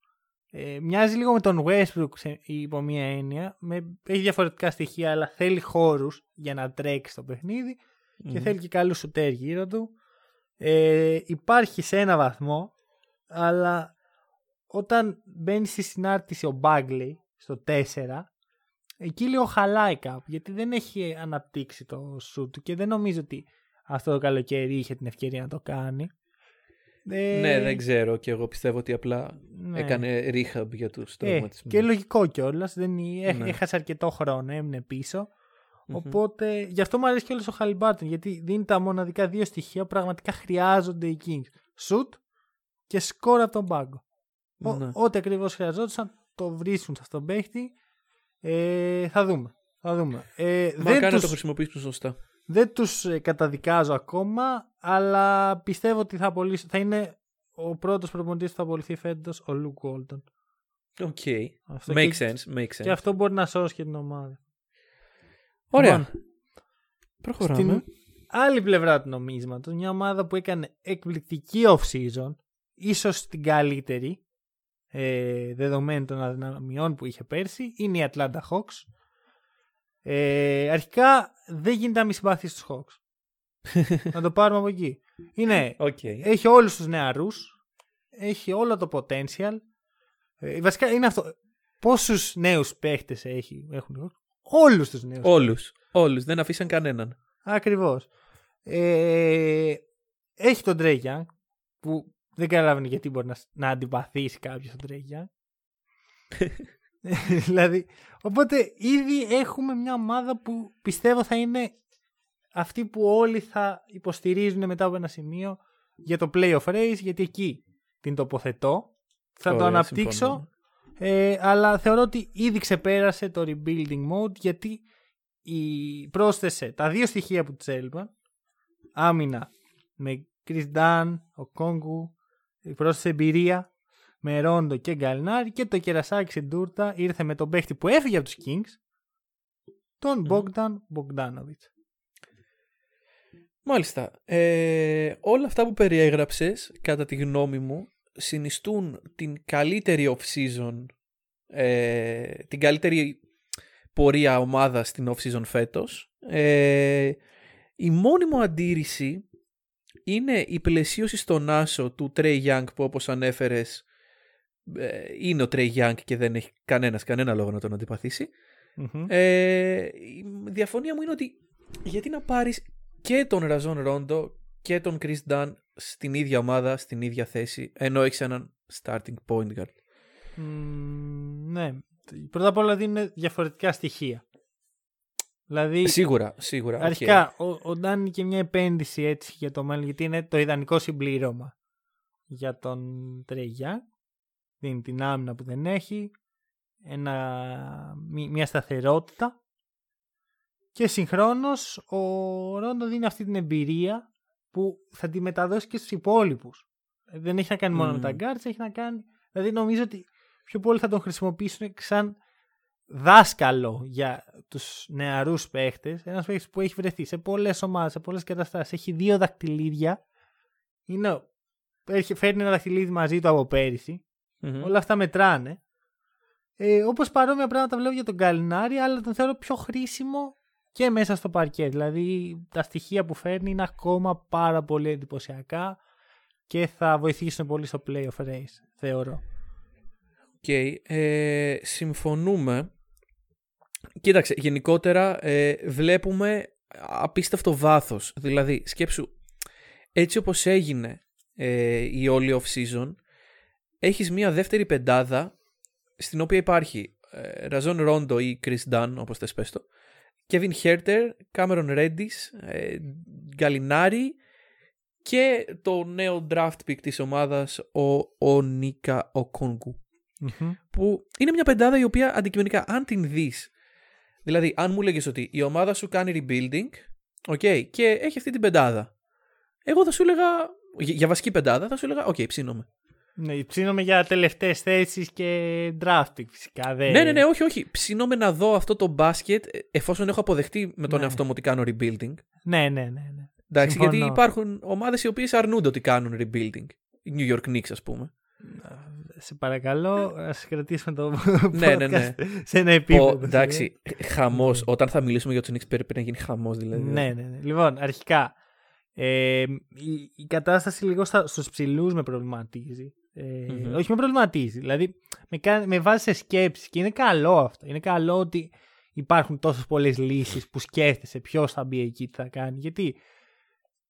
ε, μοιάζει λίγο με τον Westbrook σε, υπό μία έννοια. Με, έχει διαφορετικά στοιχεία, αλλά θέλει χώρους για να τρέξει το παιχνίδι και Μμμ. θέλει και καλούς σουτέρ γύρω του. Ε, υπάρχει σε ένα βαθμό, αλλά όταν μπαίνει στη συνάρτηση ο Μπάγκλey στο 4, εκεί λίγο χαλάει κάπου, γιατί δεν έχει αναπτύξει το σουτ του και δεν νομίζω ότι αυτό το καλοκαίρι είχε την ευκαιρία να το κάνει. Ε, Ναι, δεν ξέρω και εγώ πιστεύω ότι απλά ναι. έκανε rehab για τους Ε, τραυματισμούς. και λογικό κιόλας. Ναι. Ναι. Έχασε αρκετό χρόνο, έμεινε πίσω. Μμμ. Οπότε γι' αυτό μου αρέσει κιόλας ο Χαλιμπάρτον. Γιατί δίνει τα μοναδικά δύο στοιχεία που πραγματικά χρειάζονται οι Kings. Σουτ και σκόρ από τον πάγκο. Ο- Ναι. Ό,τι ακριβώς χρειαζόντουσαν το βρίσκουν σε αυτόν τον παίχτη. Ε, θα δούμε. Θα δούμε. Ε, δεν Μακάρι να τους, το χρησιμοποιήσουν σωστά. Δεν τους ε, καταδικάζω ακόμα, αλλά πιστεύω ότι θα, απολύσω- θα είναι ο πρώτος προπονητής που θα απολυθεί φέτος, ο Luke Walton. Οκ. Αυτό Make και- sense, make sense. Και αυτό μπορεί να σώσει και την ομάδα. Ωραία. Λοιπόν, Προχωράμε. Στην άλλη πλευρά του νομίσματος, μια ομάδα που έκανε εκπληκτική off-season, ίσως την καλύτερη, ε, δεδομένου των αδυναμιών που είχε πέρσι, είναι η Atlanta Hawks. Ε, αρχικά δεν γίνεται να μην συμπαθείς στους Hawks. να το πάρουμε από εκεί. Είναι, Οκ. έχει όλους τους νεαρούς, έχει όλο το potential. Ε, βασικά είναι αυτό. Πόσους νέους παίχτες έχει, έχουν οι Hawks? Όλους τους νέους Όλους. Όλους. Δεν αφήσαν κανέναν. Ακριβώς. Ε, έχει τον Trey Young που δεν καταλαβαίνει γιατί μπορεί να, να αντιπαθήσει κάποιος τον Trey Young. δηλαδή, οπότε ήδη έχουμε μια ομάδα που πιστεύω θα είναι αυτή που όλοι θα υποστηρίζουν μετά από ένα σημείο για το playoff race γιατί εκεί την τοποθετώ. Θα το Ωραία, αναπτύξω. συμφωνώ. Ε, αλλά θεωρώ ότι ήδη ξεπέρασε το rebuilding mode γιατί η... πρόσθεσε τα δύο στοιχεία που της έλειπαν. Άμυνα με Chris Dunn, ο Κόγκου, πρόσθεσε εμπειρία με Ρόντο και Γκαλνάρη και το κερασάκι σε ντούρτα ήρθε με τον παίχτη που έφυγε από τους Kings, τον Bogdan Bogdanovic. Μάλιστα. Ε, όλα αυτά που περιέγραψες, κατά τη γνώμη μου, συνιστούν την καλύτερη off-season, ε, την καλύτερη πορεία ομάδα στην off-season φέτος. Ε, η μόνη μου αντίρρηση είναι η πλαισίωση στον άσο του Trey Young που όπως ανέφερες ε, είναι ο Trey Young και δεν έχει κανένας κανένα λόγο να τον αντιπαθήσει. Μμμ. Ε, η διαφωνία μου είναι ότι γιατί να πάρεις και τον Ραζόν Ρόντο και τον Chris Dunn στην ίδια ομάδα, στην ίδια θέση, ενώ έχεις έναν starting point guard. Μμμ, ναι. Πρώτα απ' όλα δίνουν διαφορετικά στοιχεία. Δηλαδή, Σίγουρα, σίγουρα. οκ. Αρχικά, ο, ο Dunn είναι και μια επένδυση έτσι για το μέλλον, γιατί είναι το ιδανικό συμπλήρωμα για τον Trae Young. Δίνει την άμυνα που δεν έχει, ένα, μη- μια σταθερότητα και συγχρόνως ο Ρόντο δίνει αυτή την εμπειρία που θα τη μεταδώσει και στους υπόλοιπους. Ε, Δεν έχει να κάνει μόνο Μμμ. με τα guards, έχει να κάνει... Δηλαδή νομίζω ότι πιο πολύ θα τον χρησιμοποιήσουν σαν δάσκαλο για τους νεαρούς παίχτες. Ένας παίχτης που έχει βρεθεί σε πολλές ομάδες, σε πολλές καταστάσεις. Έχει δύο δακτυλίδια. Είναι, έχει, φέρνει ένα δακτυλίδι μαζί του από πέρυσι. Μμμ. Όλα αυτά μετράνε. Ε, Όπως παρόμοια πράγματα βλέπω για τον Καλινάρη, αλλά τον θεωρώ πιο χρήσιμο και μέσα στο παρκέ. Δηλαδή τα στοιχεία που φέρνει είναι ακόμα πάρα πολύ εντυπωσιακά και θα βοηθήσουν πολύ στο playoff race, θεωρώ. Okay. Ε, συμφωνούμε. Κοίταξε, γενικότερα ε, βλέπουμε απίστευτο βάθος. Δηλαδή, σκέψου, έτσι όπως έγινε ε, η όλη off-season, έχεις μία δεύτερη πεντάδα στην οποία υπάρχει ε, Rajon Rondo ή Chris Dunn, όπως θες πες το, Kevin Huerter, Cameron Reddish, ε, Gallinari και το νέο draft pick της ομάδας ο, ο Onyeka Okongwu. Που είναι μια πεντάδα η οποία αντικειμενικά αν την δεις Δηλαδή, αν μου λέγες ότι η ομάδα σου κάνει rebuilding, okay, και έχει αυτή την πεντάδα. Εγώ θα σου έλεγα, για βασική πεντάδα, θα σου έλεγα, οκ, okay, ψήνομαι. Ναι, ψήνομαι για τελευταίες θέσεις και drafting φυσικά. Ναι, ναι, ναι, όχι, όχι. Ψήνομαι να δω αυτό το μπάσκετ εφόσον έχω αποδεχτεί με τον ναι. εαυτό μου ότι κάνω rebuilding. Ναι, ναι, ναι. ναι. Εντάξει, γιατί υπάρχουν ομάδες οι οποίες αρνούνται ότι κάνουν rebuilding. Η New York Knicks, ας πούμε σε παρακαλώ, ας κρατήσουμε το ναι, ναι, ναι. σε ένα επίπεδο. εντάξει, χαμός. Όταν θα μιλήσουμε για τους Knicks πρέπει να γίνει χαμός, δηλαδή. Ναι, ναι, ναι. Λοιπόν, αρχικά. Ε, η, η, κατάσταση λίγο στους ψηλούς με προβληματίζει. Ε, mm-hmm. Όχι με προβληματίζει. Δηλαδή, με, με βάζει σε σκέψη και είναι καλό αυτό. Είναι καλό ότι υπάρχουν τόσες πολλές λύσεις που σκέφτεσαι ποιος θα μπει εκεί, τι θα κάνει. Γιατί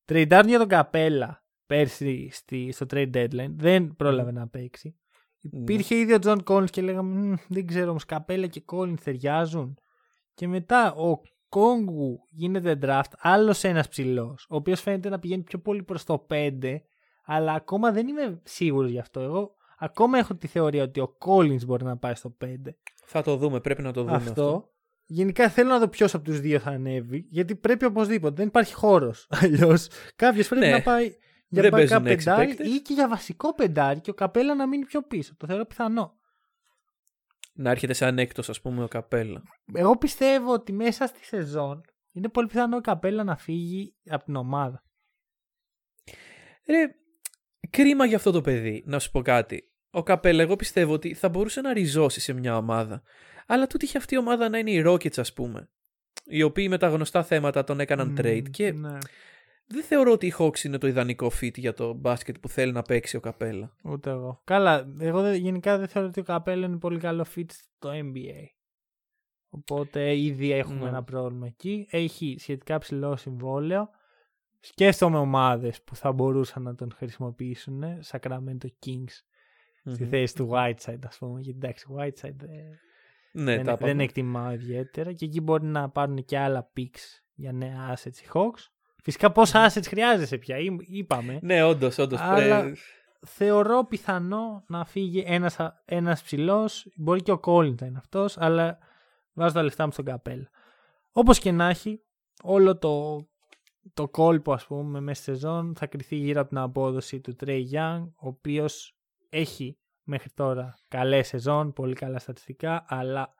τρεϊντάρουν για τον Καπέλα πέρσι στη, στο trade deadline. Δεν πρόλαβε να παίξει. Υπήρχε ήδη ο John Collins και λέγαμε δεν ξέρω όμως Καπέλα και Collins ταιριάζουν. Και μετά ο Κόγκου γίνεται draft, άλλος ένας ψηλός, ο οποίος φαίνεται να πηγαίνει πιο πολύ προς το 5, αλλά ακόμα δεν είμαι σίγουρος γι' αυτό. Εγώ ακόμα έχω τη θεωρία ότι ο Collins μπορεί να πάει στο 5. Θα το δούμε, πρέπει να το δούμε αυτό. αυτό. Γενικά θέλω να δω ποιος από τους δύο θα ανέβει, γιατί πρέπει οπωσδήποτε. Δεν υπάρχει χώρος. Αλλιώς κάποιος πρέπει ναι. να πάει για δεν backup πεντάρι ή και για βασικό πεντάρι και ο Καπέλα να μείνει πιο πίσω. Το θεωρώ πιθανό. Να έρχεται σαν έκτος, ας πούμε, ο Καπέλα. Εγώ πιστεύω ότι μέσα στη σεζόν είναι πολύ πιθανό ο Καπέλα να φύγει από την ομάδα. Ρε, κρίμα για αυτό το παιδί, να σου πω κάτι. Ο Καπέλα, εγώ πιστεύω ότι θα μπορούσε να ριζώσει σε μια ομάδα. Αλλά τούτη είχε αυτή η ομάδα να είναι οι Rockets, ας πούμε. Οι οποίοι με τα γνωστά θέματα τον έκαναν mm, trade. Και ναι δεν θεωρώ ότι η Hawks είναι το ιδανικό fit για το μπάσκετ που θέλει να παίξει ο Καπέλα. Ούτε εγώ. Καλά, εγώ γενικά δεν θεωρώ ότι ο Καπέλα είναι πολύ καλό fit στο NBA. Οπότε ήδη έχουμε ναι. ένα πρόβλημα εκεί. Έχει σχετικά ψηλό συμβόλαιο. Σκέφτομαι ομάδες που θα μπορούσαν να τον χρησιμοποιήσουν. Sacramento Kings στη θέση του Whiteside, ας πούμε. Γιατί εντάξει, Whiteside ε, ναι, δεν, δεν εκτιμάω ιδιαίτερα. Και εκεί μπορεί να πάρουν και άλλα picks για νέα assets οι Hawks. Φυσικά πόσα assets χρειάζεσαι πια, είπαμε. Ναι, όντως, όντως. Αλλά θεωρώ πιθανό να φύγει ένας, ένας ψηλός, μπορεί και ο Collins να είναι αυτός, αλλά βάζω τα λεφτά μου στον καπέλα. Όπως και να έχει, όλο το, το κόλπο ας πούμε μέσα στη σεζόν θα κρυθεί γύρω από την απόδοση του Trey Young, ο οποίος έχει μέχρι τώρα καλές σεζόν, πολύ καλά στατιστικά, αλλά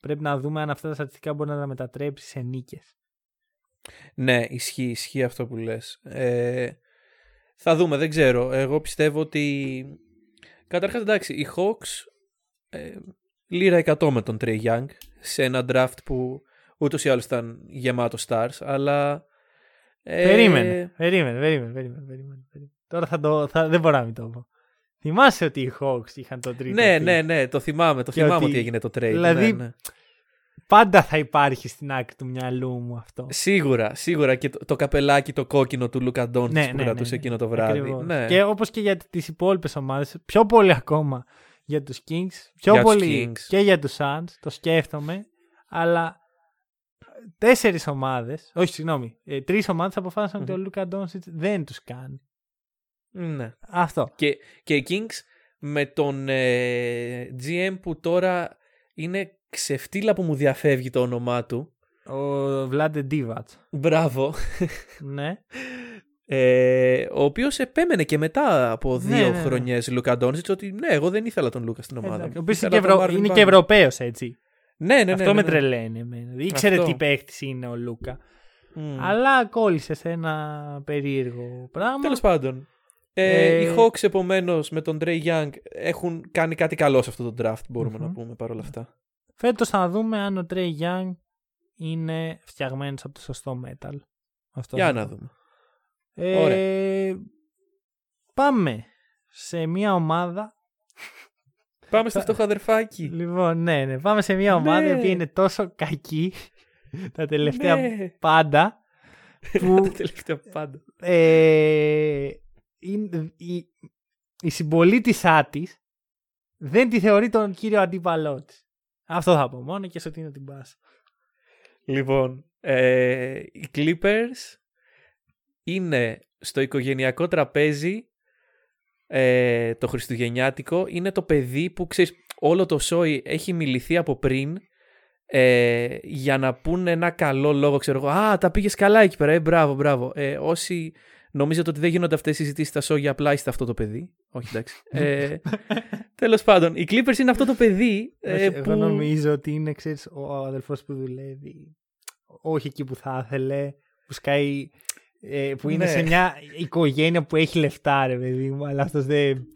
πρέπει να δούμε αν αυτά τα στατιστικά μπορεί να τα μετατρέψει σε νίκες. Ναι, ισχύει, ισχύει αυτό που λες. Ε, θα δούμε, δεν ξέρω. Εγώ πιστεύω ότι... Καταρχάς, εντάξει, οι Hawks ε, λίρα 100 με τον Trey Young σε ένα draft που ούτως ή άλλως ήταν γεμάτο stars, αλλά... Ε... Περίμενε, περίμενε, περίμενε, περίμενε, περίμενε. Τώρα θα το, θα, δεν μπορώ να μην το πω. Θυμάσαι ότι οι Hawks είχαν το τρίτο. Ναι, ναι, ναι, το θυμάμαι. Το θυμάμαι ότι... ότι έγινε το trade. Δηλαδή, ναι, ναι. Πάντα θα υπάρχει στην άκρη του μυαλού μου αυτό. Σίγουρα, σίγουρα. Και το, το καπελάκι το κόκκινο του Λούκα Ντόντ ναι, που ναι, κρατούσε ναι, εκείνο το βράδυ. Ναι. Και όπως και για τις υπόλοιπες ομάδες, πιο πολύ ακόμα για τους Kings, πιο για πολύ και για τους Suns, το σκέφτομαι. Αλλά τέσσερις ομάδες, όχι συγγνώμη, ε, τρεις ομάδες αποφάσισαν mm-hmm. ότι ο Λούκα Ντόνσιτς δεν τους κάνει. Ναι. Αυτό. Και, και οι Kings με τον ε, GM που τώρα είναι ξεφτύλα που μου διαφεύγει το όνομά του. Ο Βλάντε Ντίβατ. Μπράβο. ναι. Ε, ο οποίος επέμενε και μετά από ναι, δύο ναι, ναι. χρονιές Λούκα Ντόνσιτς ότι ναι, εγώ δεν ήθελα τον Λούκα στην ομάδα. Ο οποίος είναι, Ευρω... είναι και Ευρωπαίος έτσι. Ναι, ναι, ναι. Αυτό ναι, με τρελαίνει. Ήξερε Αυτό. τι παίχτης είναι ο Λούκα. Mm. Αλλά κόλλησε σε ένα περίεργο πράγμα. Τέλος πάντων. Ε, ε... Οι Hawks επομένως με τον Trey Young έχουν κάνει κάτι καλό σε αυτό το draft, μπορούμε mm-hmm. να πούμε παρόλα αυτά. Φέτος θα δούμε αν ο Trey Young είναι φτιαγμένος από το σωστό metal. Αυτό Για θα να πω. δούμε. Ε, πάμε σε μια ομάδα. Πάμε στο φτωχό αδερφάκι. Λοιπόν, ναι, ναι. Πάμε σε μια ομάδα η Ναι. οποία είναι τόσο κακή τα τελευταία Ναι. πάντα που Τα τελευταία πάντα. ε, είναι- η, η συμπολίτησά της δεν τη θεωρεί τον κύριο αντίπαλό τη. Αυτό θα πω μόνο και σε ότι είναι την πάσα. Λοιπόν, ε, οι Clippers είναι στο οικογενειακό τραπέζι ε, το χριστουγεννιάτικο. Είναι το παιδί που, ξέρεις, όλο το σόι έχει μιληθεί από πριν ε, για να πούνε ένα καλό λόγο, ξέρω εγώ. Α, τα πήγες καλά εκεί πέρα, ε, μπράβο, μπράβο. Ε, όσοι νομίζετε ότι δεν γίνονται αυτές οι συζητήσεις στα σόγια, απλά είστε αυτό το παιδί. Όχι, εντάξει. Ε, τέλος πάντων, οι Clippers είναι αυτό το παιδί ε, Όχι, που... Εγώ νομίζω ότι είναι ξέρεις, ο αδελφός που δουλεύει όχι εκεί που θα ήθελε, που σκάει, ε, που είναι Ναι. σε μια οικογένεια που έχει λεφτά ρε παιδί μου, αλλά αυτός δεν...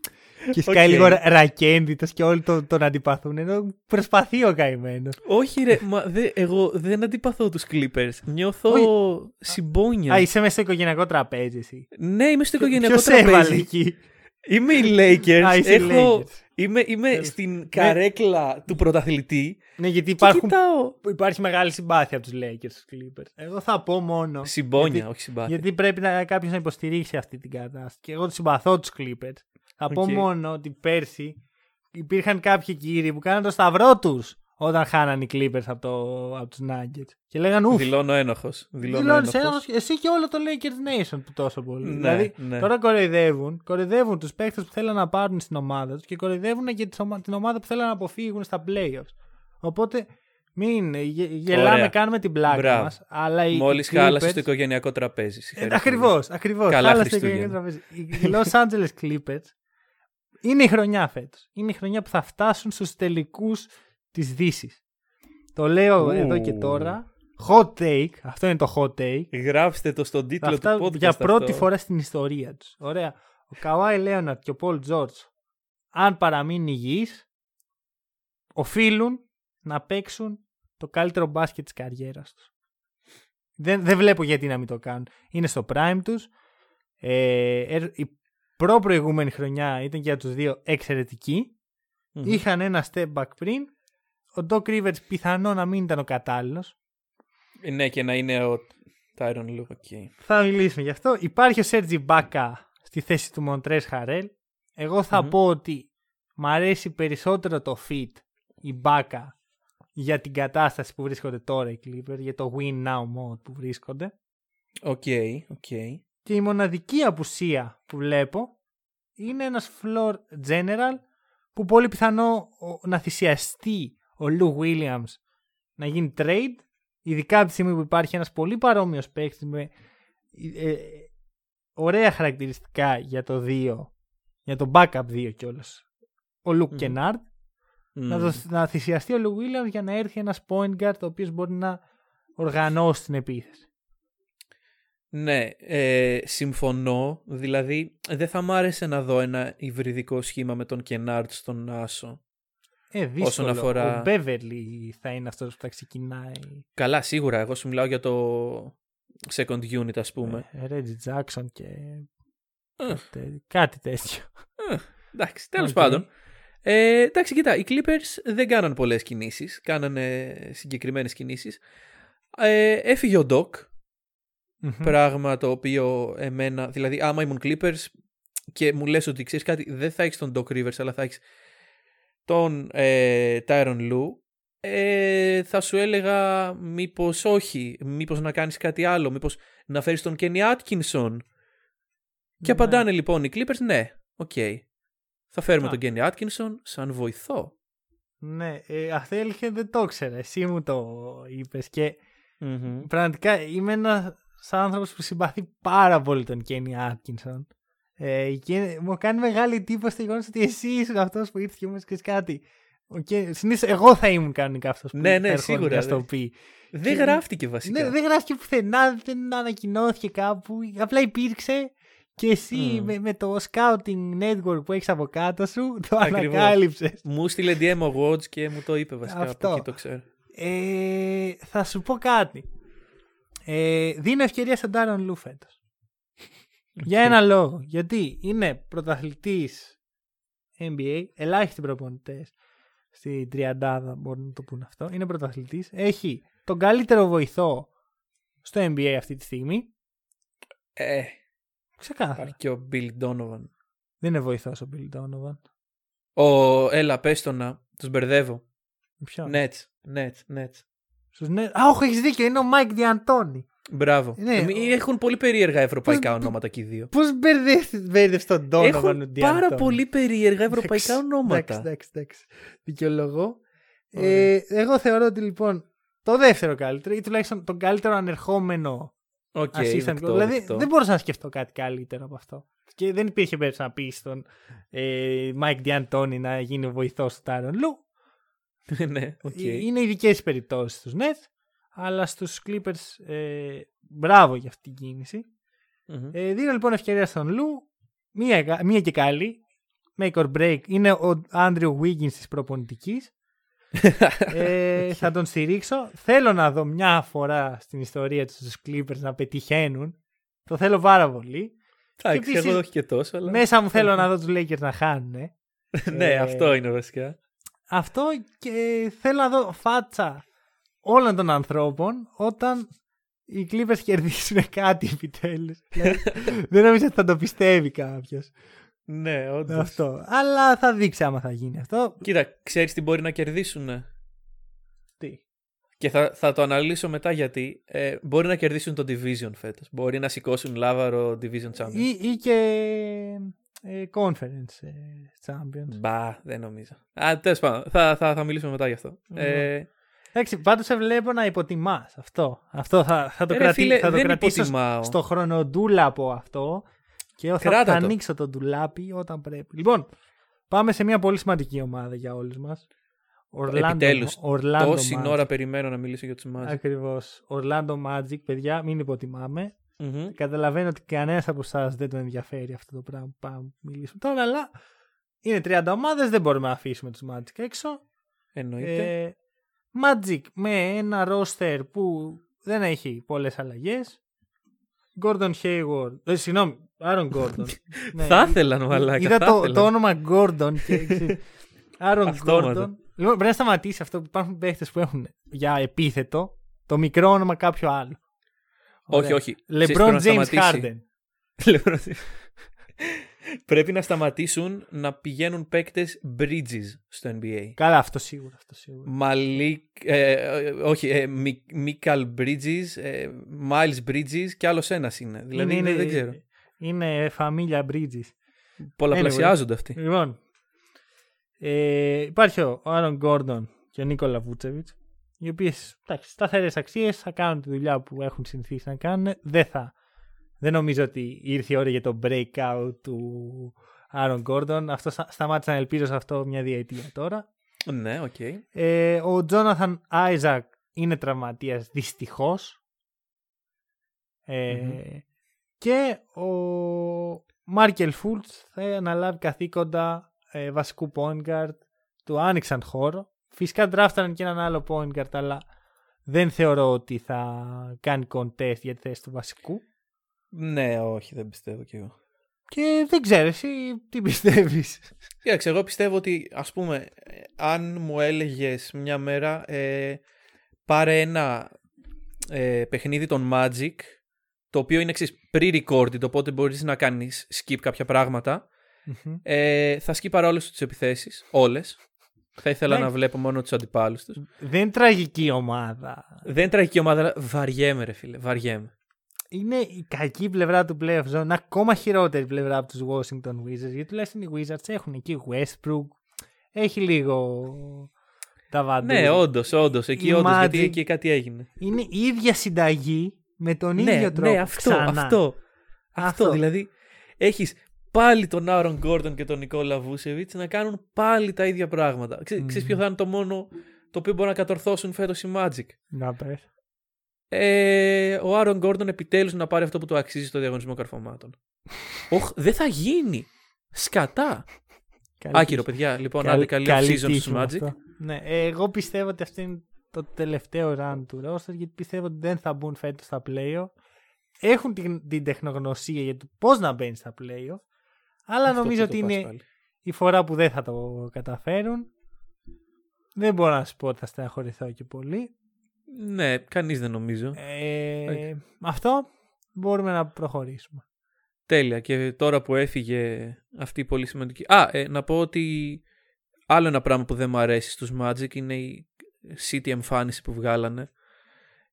Και σκάει Οκ. λίγο ρακένδυτος και όλοι τον, τον αντιπαθούν, ενώ προσπαθεί ο καημένος. Όχι ρε, μα δε, εγώ δεν αντιπαθώ τους Clippers. Νιώθω συμπόνια. Α, είσαι μέσα στο οικογενειακό τραπέζι εσύ. Ναι, είμαι στο οικογενειακό Ποιος έβαλε τραπέζι. εκεί; Είμαι οι Lakers. Α, είσαι οι Έχω... Lakers. Είμαι, είμαι στην καρέκλα του πρωταθλητή. Ναι, γιατί Και υπάρχουν, κοιτάω. υπάρχει μεγάλη συμπάθεια από τους Lakers στους Clippers. Εγώ θα πω μόνο... Συμπόνια, γιατί- όχι συμπάθεια. Γιατί πρέπει να, κάποιος να υποστηρίξει αυτή την κατάσταση. Και εγώ τους συμπαθώ τους Clippers. Θα πω Οκ. μόνο ότι πέρσι υπήρχαν κάποιοι κύριοι που κάναν το σταυρό τους όταν χάναν οι Clippers από, το, από τους Nuggets. Και λέγαν ουφ, Δηλώνω ένοχος. Δηλώνω δηλώνεις ένοχος. ένοχος, εσύ και όλο το Lakers Nation που τόσο πολύ. Ναι, δηλαδή ναι. τώρα κοροϊδεύουν, κοροϊδεύουν τους παίκτες που θέλουν να πάρουν στην ομάδα τους και κοροϊδεύουν και τις ομα- την ομάδα που θέλουν να αποφύγουν στα playoffs. Οπότε μην γε- γελάμε, Ωραία. κάνουμε την πλάκα Μπράβο. μας. Αλλά οι, Μόλις οι χάλασε Clippers- το οικογενειακό τραπέζι. ε, Συγχαρητήρια. ακριβώς, ακριβώς. Καλά Χάλασε το Χριστούγεννα. οικογενειακό τραπέζι. Οι Los Angeles Clippers είναι η χρονιά φέτος. Είναι η χρονιά που θα φτάσουν στους τελικούς της δύσης. Το λέω Ου. εδώ και τώρα. Hot take. Αυτό είναι το hot take. Γράψτε το στον τίτλο Αυτά του podcast για πρώτη αυτό. φορά στην ιστορία τους. Ωραία. Ο Καουάι Λέοναρτ και ο Πολ Τζόρτζ, αν παραμείνουν υγιείς, οφείλουν να παίξουν το καλύτερο μπάσκετ της καριέρας τους. Δεν, δεν βλέπω γιατί να μην το κάνουν. Είναι στο prime τους. Ε, ε, η προ-προηγούμενη χρονιά ήταν και για τους δύο εξαιρετική. Μμμ. Είχαν ένα step back πριν. Ο Doc Rivers πιθανό να μην ήταν ο κατάλληλος. Ναι, και να είναι ο Tyronn Lue. οκ. Θα μιλήσουμε γι' αυτό. Υπάρχει ο Serge Ibaka στη θέση του Montrezl Harrell. Εγώ θα Μμμ. πω ότι μ' αρέσει περισσότερο το fit Ibaka για την κατάσταση που βρίσκονται τώρα οι Clippers, για το win now mode που βρίσκονται. Οκ, οκ. Και η μοναδική απουσία που βλέπω είναι ένας floor general που πολύ πιθανό ο- να θυσιαστεί ο Λου Williams να γίνει trade ειδικά από τη στιγμή που υπάρχει ένας πολύ παρόμοιος παίκτης με ε, ε, ωραία χαρακτηριστικά για το 2 για το backup 2 κιόλας ο Λουκ Μμμ. Κενάρντ να, Μμμ. το- να θυσιαστεί ο Λου Williams για να έρθει ένας point guard ο οποίος μπορεί να οργανώσει την επίθεση Ναι, ε, συμφωνώ. Δηλαδή, δεν θα μ' άρεσε να δω ένα υβριδικό σχήμα με τον Kennard στον Άσο. Ε, δύσκολο. Όσον αφορά- Ο Beverly θα είναι αυτός που θα ξεκινάει. Καλά, σίγουρα. Εγώ σου μιλάω για το second unit, ας πούμε. Ε, Reggie Jackson και Ε. τε- κάτι τέτοιο. Εντάξει, τέλος Οκ. πάντων. Ε, εντάξει, κοίτα, οι Clippers δεν κάναν πολλές κινήσεις. Κάνανε συγκεκριμένες κινήσεις. Ε, έφυγε ο Doc, Μμμ. πράγμα το οποίο εμένα, δηλαδή άμα ήμουν Clippers και μου λες ότι ξέρεις κάτι, δεν θα έχεις τον Doc Rivers αλλά θα έχεις τον ε, Tyronn Lue, ε, θα σου έλεγα μήπως όχι, μήπως να κάνεις κάτι άλλο, μήπως να φέρεις τον Kenny Atkinson. Και Ναι. απαντάνε λοιπόν οι Clippers, ναι, οκ. Θα φέρουμε Α. τον Kenny Atkinson σαν βοηθό. Ναι, ε, αυτό έλεγε δεν το ήξερα. Εσύ μου το είπες και Μμμ. πραγματικά είμαι ένας άνθρωπος που συμπαθεί πάρα πολύ τον Kenny Atkinson. Ε, και μου κάνει μεγάλη εντύπωση το γεγονός ότι εσύ ήσουν αυτός που ήρθε και μου είπε κάτι. Okay. Συνήθως εγώ θα ήμουν κανονικά αυτός που Ναι, ναι, έρχονται σίγουρα, να ναι. στο πει. Δεν Και- γράφτηκε βασικά. Ναι, δεν γράφτηκε πουθενά, δεν ανακοινώθηκε κάπου. Απλά υπήρξε και εσύ Μμμ. με, με το scouting network που έχεις από κάτω σου το Ακριβώς. ανακάλυψες. Μου στείλε DM ο Watch και μου το είπε βασικά. Αυτό. Από εκεί το ξέρω. Ε, θα σου πω κάτι. Ε, δίνω ευκαιρία στον Τάρον Λου φέτος. Για ένα λόγο. Γιατί είναι πρωταθλητής NBA, ελάχιστοι προπονητές στη τριαντάδα μπορούν να το πούνε αυτό. Είναι πρωταθλητής. Έχει τον καλύτερο βοηθό στο NBA αυτή τη στιγμή. Ε, Ξεκάθαρα. υπάρχει και ο Bill Donovan. Δεν είναι βοηθός ο Billy Donovan. Ο, έλα, πες το να, τους μπερδεύω. Ποιο; Nets, Nets, Nets. Στους νέους- Α, όχι, έχεις δίκιο. Είναι ο Mike D'Antoni. Μπράβο. Ναι, Εμεί- ο- Έχουν πολύ περίεργα ευρωπαϊκά Πώς- ονόματα και οι δύο. Πώς μπέρδευε τον Donovan ο Έχουν D'Antoni. πάρα πολύ περίεργα ευρωπαϊκά Εντάξει, ονόματα. Εντάξει, εντάξει, εντάξει. Δικαιολογώ. Ωραία. Ε, εγώ θεωρώ ότι λοιπόν το δεύτερο καλύτερο ή τουλάχιστον τον καλύτερο ανερχόμενο Οκ, assistant. δεκτό, δηλαδή δεκτό. δεν μπορούσα να σκεφτώ κάτι καλύτερο από αυτό. Και δεν υπήρχε περίπτωση να πεις στον ε, Mike D'Antoni να γίνει ο βοηθός του Tyronn Lue. ναι, οκ. Ε, Είναι ειδικές περιπτώσεις στους Nets, αλλά στους Clippers ε, μπράβο για αυτή την κίνηση. Μμμ. Ε, δίνω λοιπόν ευκαιρία στον Lue. Μία, μία και καλή. Make or break. Είναι ο Andrew Wiggins της προπονητικής. ε, θα τον στηρίξω. Θέλω να δω μια φορά στην ιστορία τους στους Clippers να πετυχαίνουν. Το θέλω πάρα πολύ. Εντάξει, επίσης, εγώ όχι και τόσο, αλλά... Μέσα μου θέλω να δω τους Lakers να χάνουν. ναι, Ε, αυτό είναι βασικά. Αυτό και θέλω να δω φάτσα όλων των ανθρώπων όταν οι Clippers κερδίσουν κάτι επιτέλους. Δηλαδή, δεν νομίζω ότι θα το πιστεύει κάποιος. Ναι, όντως. Αυτό. Αλλά θα δείξει άμα θα γίνει αυτό. Κοίτα, ξέρεις τι μπορεί να κερδίσουν. Τι; Και θα, θα το αναλύσω μετά γιατί ε, μπορεί να κερδίσουν το Division φέτος. Μπορεί να σηκώσουν λάβαρο Division Champions. Ή, ή και ε, conference ε, champions. Μπα, δεν νομίζω. Α, τέλος πάντων, θα, θα, θα μιλήσουμε μετά γι' αυτό. Ε, Εντάξει, πάντως σε βλέπω να υποτιμάς αυτό. Αυτό θα, θα το, Ε, ρε κρατη- φίλε, θα το δεν κρατήσω υποτιμάω. στο χρονοτούλαπο αυτό. Και θα, Κράτα θα το. ανοίξω το ντουλάπι όταν πρέπει. Λοιπόν, πάμε σε μια πολύ σημαντική ομάδα για όλους μας. Επιτέλους, Orlando τόση Magic. ώρα περιμένω να μιλήσω για τους Magic. Ακριβώς. Orlando Magic, παιδιά, μην υποτιμάμε. Μμμ. Καταλαβαίνω ότι κανένας από εσάς δεν τον ενδιαφέρει αυτό το πράγμα που πάμε να μιλήσουμε τώρα, αλλά είναι 30 ομάδες, δεν μπορούμε να αφήσουμε τους Magic έξω. Εννοείται. Ε, Magic με ένα roster που δεν έχει πολλές αλλαγές. Gordon Hayward. Ε, συγγνώμη, Aaron Gordon. Ναι, θα ήθελα, μαλάκα. Είδα θα το, ήθελα. το όνομα Gordon και. ξέρεις, Aaron Αυτόματα. Gordon. Λοιπόν, πρέπει να σταματήσει αυτό που υπάρχουν παίχτες που έχουν για επίθετο το μικρό όνομα κάποιο άλλο. Όχι, Ωραία. όχι. Ξέρεις, πρέπει LeBron να James σταματήσει. Harden. LeBron James. Πρέπει να σταματήσουν να πηγαίνουν παίκτες bridges στο NBA. Καλά, αυτό σίγουρα. Αυτό σίγουρα. Μαλίκ, ε, ε, όχι, ε, Μι- Μίκαλ Bridges, ε, Miles Bridges και άλλος ένας είναι. Δηλαδή είναι, δεν ξέρω. Είναι φαμίλια Bridges. Πολλαπλασιάζονται αυτοί. Λοιπόν, ε, υπάρχει ο Aaron Gordon και ο Nikola Vučević, οι οποίες σταθερές αξίες θα κάνουν τη δουλειά που έχουν συνηθίσει να κάνουν. Δεν θα. Δεν νομίζω ότι ήρθε η ώρα για το breakout του Aaron Gordon. Αυτό στα- σταμάτησα να ελπίζω σε αυτό μια διετία τώρα. Ναι, οκ. Ε, ο Τζόναθαν Άιζακ είναι τραυματίας δυστυχώς. Ε, Μμμ. Και ο Μάρκελ Φούλτς θα αναλάβει καθήκοντα ε, βασικού point guard. Του άνοιξαν χώρο. Φυσικά δράφταναν και έναν άλλο point guard, αλλά δεν θεωρώ ότι θα κάνει contest για τη θέση του βασικού. Ναι, όχι, δεν πιστεύω κι εγώ. Και δεν ξέρω εσύ τι πιστεύεις; Κοίταξε, εγώ πιστεύω ότι ας πούμε, ε, αν μου έλεγες μια μέρα ε, πάρε ένα ε, παιχνίδι των Magic, το οποίο είναι εξής pre-recorded, οπότε μπορείς να κάνεις skip κάποια πράγματα, Μμμ. ε, θα σκύπαρα όλες τις επιθέσεις, όλες. Θα ήθελα Ναι. να βλέπω μόνο τους αντιπάλους τους. δεν είναι τραγική ομάδα. Δεν είναι τραγική ομάδα, αλλά βαριέμαι ρε φίλε, βαριέμαι. Είναι η κακή πλευρά του playoff zone, ακόμα χειρότερη πλευρά από τους Washington Wizards, γιατί τουλάχιστον οι Wizards έχουν εκεί Westbrook, έχει λίγο τα βαντού. Ναι, όντως, όντως. Εκεί Η όντως, γιατί Magic- εκεί κάτι έγινε. Είναι η ίδια συνταγή με τον ναι, ίδιο τρόπο. ναι, αυτό, ξανά. αυτό, αυτό. Αυτό. δηλαδή, έχεις πάλι τον Άρον Γκόρντον και τον Νικόλα Βούσεβιτς να κάνουν πάλι τα ίδια πράγματα. Ξέ, Μμμ. Ξέρεις ποιο θα είναι το μόνο το οποίο μπορεί να κατορθώσουν φέτος οι Magic; Να πες. Ε, ο Άρον Γκόρντον επιτέλους να πάρει αυτό που του αξίζει στο διαγωνισμό καρφωμάτων. Οχ, δεν θα γίνει. Σκατά. Καλή Άκυρο, τύχη. παιδιά. Λοιπόν, Καλή- άντε καλή καλή off-season τύχη στους με Magic. αυτό. Ναι, ε, εγώ πιστεύω ότι αυτό είναι το τελευταίο run του roster γιατί πιστεύω ότι δεν θα μπουν φέτος στα playoff. Έχουν την, την τεχνογνωσία για το πώς να μπαίνει στα playoff. Αλλά Αυτό νομίζω που το ότι πας είναι πάλι. η φορά που δεν θα το καταφέρουν. Δεν μπορώ να σου πω ότι θα στεναχωρηθώ και πολύ. Ναι, κανείς δεν νομίζω. Ε, αυτό μπορούμε να προχωρήσουμε. Τέλεια. Και τώρα που έφυγε αυτή η πολύ σημαντική. Α, ε, να πω ότι άλλο ένα πράγμα που δεν μου αρέσει στους Magic είναι η City εμφάνιση που βγάλανε.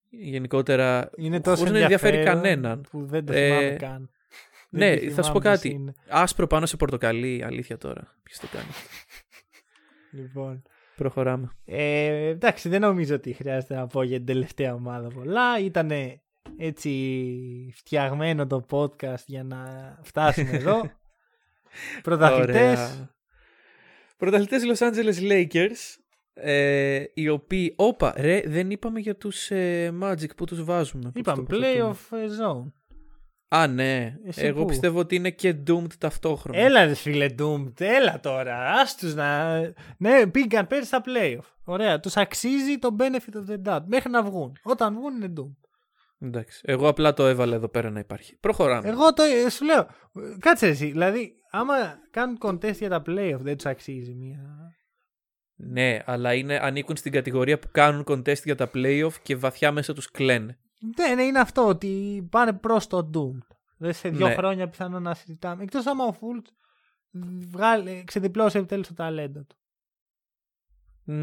Γενικότερα. Είναι τόσο χωρίς να ενδιαφέρει ενδιαφέρον κανέναν. που δεν το Ε, θυμάμαι καν. ναι, Δεν τη θα σου πω θυμάμαι κάτι. πώς είναι. Άσπρο πάνω σε πορτοκαλί, αλήθεια τώρα. Ποιος το κάνει. Λοιπόν. Προχωράμε. Ε, εντάξει, δεν νομίζω ότι χρειάζεται να πω για την τελευταία ομάδα πολλά. Ήταν έτσι φτιαγμένο το podcast για να φτάσουμε εδώ. Πρωταθλητές. Πρωταθλητές Los Angeles Lakers. Ε, οι οποίοι. Όπα, ρε, δεν είπαμε για τους ε, Magic που τους βάζουμε. Πώς Είπαμε το προσθέτουμε. playoff ε, zone. Α, ναι. Εσύ Εγώ πού; πιστεύω ότι είναι και Doomed ταυτόχρονα. Έλα ρε φίλε Doomed, έλα τώρα. Άστους να... Ναι, πήγαν πέρυσι στα playoff. Ωραία, τους αξίζει το benefit of the doubt. Μέχρι να βγουν. Όταν βγουν είναι Doomed. Εντάξει. Εγώ απλά το έβαλα εδώ πέρα να υπάρχει. Προχωράμε. Εγώ το ε, σου λέω. ε, Κάτσε εσύ. Δηλαδή, άμα κάνουν contest για τα playoff, δεν τους αξίζει μία. Ναι, αλλά είναι, ανήκουν στην κατηγορία που κάνουν contest για τα playoff και βαθιά μέσα τους κλαίνε. Ναι, ναι, είναι αυτό ότι πάνε προς το Doom. Δεν σε δύο Ναι. χρόνια πιθανόν να συζητάμε. Εκτός άμα ο Φούλτ ξεδιπλώσει επιτέλους το ταλέντο του. Μ,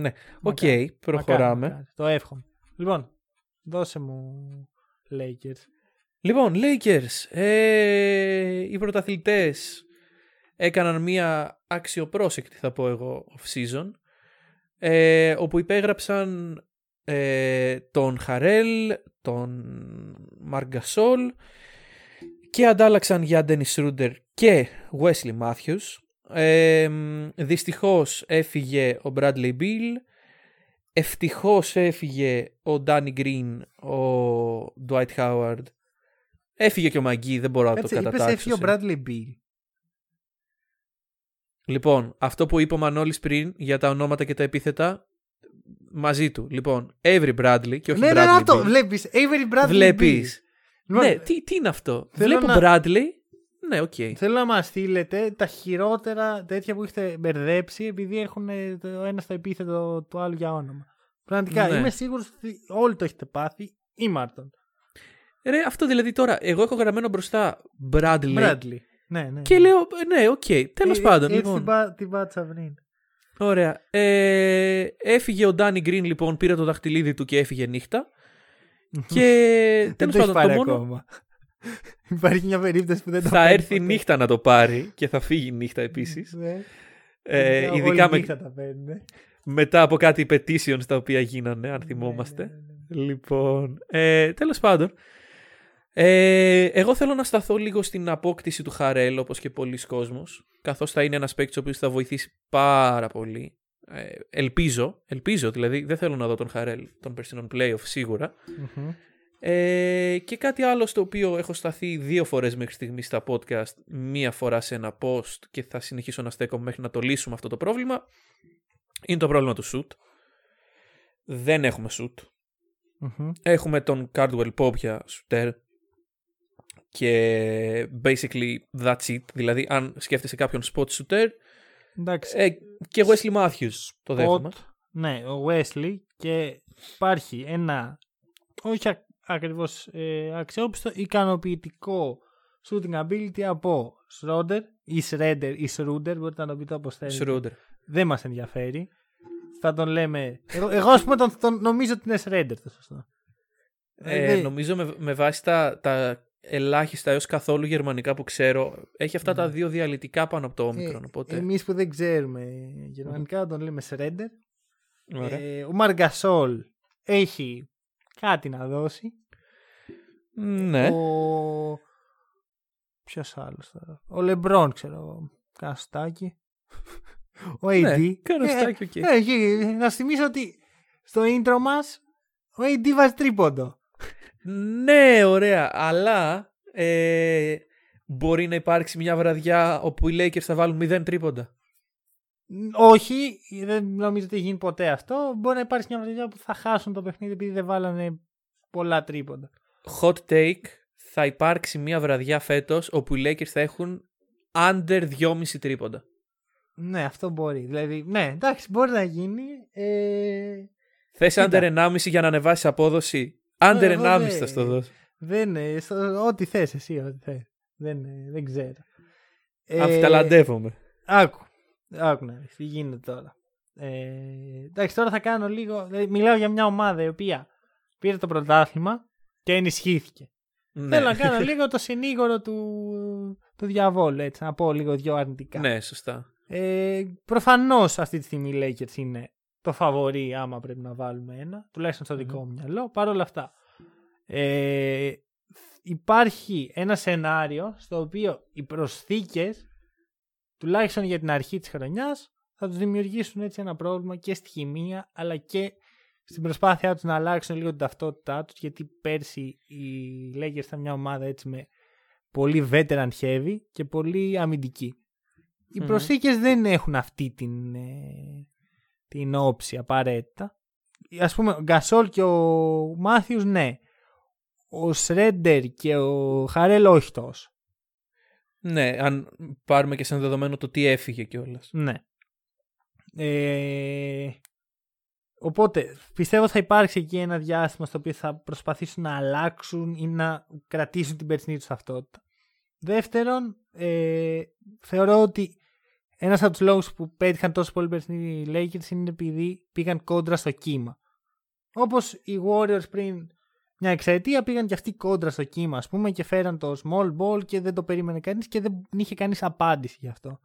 ναι. Οκ, Μακάρι, προχωράμε. μακάρι. Το εύχομαι. Λοιπόν, δώσε μου Lakers. Λοιπόν, Lakers. Ε, οι πρωταθλητές έκαναν μία αξιοπρόσεκτη, θα πω εγώ, off-season, ε, όπου υπέγραψαν ε, τον Harrell, τον Marc Gasol και αντάλλαξαν για Dennis Ruder και Wesley Matthews. Ε, δυστυχώς έφυγε ο Bradley Bill, ευτυχώς έφυγε ο Danny Green, ο Dwight Howard, έφυγε και ο Μαγκή, δεν μπορώ να Κάτσε, το είπες κατατάξω. έφυγε ο σε- Bradley Bill. Λοιπόν, αυτό που είπε ο Μανώλης πριν για τα ονόματα και τα επίθετα, μαζί του. Λοιπόν, Avery Bradley και όχι Ναι, Bradley ναι, ναι, αυτό. Bill. Βλέπεις, Avery Bradley Beal. Βλέπεις. Λοιπόν, ναι, τι, τι είναι αυτό; θέλω Βλέπω να- Bradley. Ναι, οκ. Θέλω να μας στείλετε τα χειρότερα τέτοια που έχετε μπερδέψει επειδή έχουν ε, το ένας στο επίθετο του άλλου για όνομα. Πραγματικά Ναι. είμαι σίγουρος ότι όλοι το έχετε πάθει ή Μάρτον. Ρε, αυτό δηλαδή τώρα, εγώ έχω γραμμένο μπροστά Bradley. Bradley. Ναι, ναι. Και λέω, ναι, οκ, τέλος Ε, πάντων. Έτσι λοιπόν. την, πά, την πάτησα πριν. Ωραία. Ε, έφυγε ο Danny Green λοιπόν, πήρε το δαχτυλίδι του και έφυγε νύχτα. και Δεν τέλος το έχει πάντων, πάρει το μόνο, ακόμα. Υπάρχει μια περίπτωση που δεν το θα πάρει έρθει ποτέ. νύχτα να το πάρει και θα φύγει νύχτα επίσης. Ναι. Ε, Όλη ειδικά με, νύχτα τα παίρνουν. ναι. μετά από κάτι petitions τα οποία γίνανε, αν θυμόμαστε. Λοιπόν, ε, τέλος πάντων. Ε, εγώ θέλω να σταθώ λίγο στην απόκτηση του Χαρέλ, όπως και πολλοί κόσμος, καθώς θα είναι ένας παίκτης ο οποίος θα βοηθήσει πάρα πολύ. Ε, ελπίζω, ελπίζω δηλαδή, δεν θέλω να δω τον Χαρέλ των περσινών playoff σίγουρα. Μμμ. Ε, και κάτι άλλο στο οποίο έχω σταθεί δύο φορές μέχρι στιγμής στα podcast, μία φορά σε ένα post και θα συνεχίσω να στέκομαι μέχρι να το λύσουμε αυτό το πρόβλημα, είναι το πρόβλημα του shoot. Δεν έχουμε shoot. Μμμ. Έχουμε τον Cardwell Pope για shooter και basically that's it. Δηλαδή αν σκέφτεσαι κάποιον spot shooter Εντάξει. ε, και Wesley Matthews το δέχομαι. Spot, Ναι, ο Wesley και υπάρχει ένα όχι α- ακριβώς ε, αξιόπιστο, ικανοποιητικό shooting ability από Schroeder ή Schroeder ή Schroeder, μπορείτε να το πείτε όπως θέλετε. Schroeder. Δεν μας ενδιαφέρει. Θα τον λέμε... Εγώ, εγώ ας πούμε τον, τον νομίζω ότι είναι Schroeder το σωστό. Ε, δεν- νομίζω με, με βάση τα, τα ελάχιστα έως καθόλου γερμανικά που ξέρω έχει αυτά τα δύο διαλυτικά πάνω από το όμικρον. Ε, οπότε... Εμείς που δεν ξέρουμε γερμανικά τον λέμε Schroeder. Ωραία. Ε, ο Marc Gasol έχει κάτι να δώσει. ναι. Ο... Ποιος άλλος τώρα; Ο Λεμπρόν, ξέρω εγώ. Κάνα στάκι. Ο AD. Ναι, κάνα στάκι, οκ. ε, ε, να σου θυμίσω ότι στο intro μας ο AD βάζει τρίποντο. Ναι, ωραία. Αλλά ε, μπορεί να υπάρξει μια βραδιά όπου οι Lakers θα βάλουν 0 τρίποντα. Όχι, δεν νομίζω ότι έχει γίνει ποτέ αυτό. Μπορεί να υπάρξει μια βραδιά που θα χάσουν το παιχνίδι επειδή δεν βάλανε πολλά τρίποντα. Hot take, θα υπάρξει μια βραδιά φέτος όπου οι Lakers θα έχουν under 2,5 τρίποντα. Ναι, αυτό μπορεί. Δηλαδή, ναι, εντάξει, μπορεί να γίνει. Ε, Θες Κοίτα. under 1,5 για να ανεβάσεις απόδοση; Under Εγώ 1,5 δεν- θα στο δώσω. δεν είναι. στο- Ό,τι θες εσύ, ό,τι θες. Δεν, ε, δεν ξέρω. Ε, Αμφιταλαντεύομαι. Άκου. Άκου να δεις τι γίνεται τώρα. Ε, εντάξει, τώρα θα κάνω λίγο. δηλαδή, μιλάω για μια ομάδα η οποία πήρε το πρωτάθλημα και ενισχύθηκε. Ναι. Θέλω να κάνω λίγο το συνήγορο του, του διαβόλου, έτσι, να πω λίγο δυο αρνητικά. ναι, σωστά. Ε, Προφανώς αυτή τη στιγμή οι Lakers είναι το φαβορή, άμα πρέπει να βάλουμε ένα, τουλάχιστον στο δικό μου μυαλό. Παρ' όλα αυτά, ε, υπάρχει ένα σενάριο στο οποίο οι προσθήκες, τουλάχιστον για την αρχή της χρονιάς, θα τους δημιουργήσουν έτσι ένα πρόβλημα και στη χημεία, αλλά και στην προσπάθειά τους να αλλάξουν λίγο την ταυτότητά τους, γιατί πέρσι οι Lakers ήταν μια ομάδα έτσι με πολύ veteran heavy και πολύ αμυντική. Οι Μμμ. προσθήκες δεν έχουν αυτή την, ε, την όψη απαραίτητα. Ας πούμε, ο Γκασόλ και ο Μάθιους ναι. Ο Σρέντερ και ο Χαρέλ όχι τόσο. Ναι, αν πάρουμε και σαν δεδομένο το τι έφυγε κιόλας. Ναι. Ε, οπότε πιστεύω θα υπάρξει εκεί ένα διάστημα στο οποίο θα προσπαθήσουν να αλλάξουν ή να κρατήσουν την περσινή τους ταυτότητα. Δεύτερον, ε, θεωρώ ότι ένας από τους λόγους που πέτυχαν τόσο πολύ περσινοί οι Lakers είναι επειδή πήγαν κόντρα στο κύμα. Όπως οι Warriors πριν μια εξαετία πήγαν και αυτοί κόντρα στο κύμα ας πούμε και φέραν το small ball και δεν το περίμενε κανείς και δεν είχε κανείς απάντηση γι' αυτό.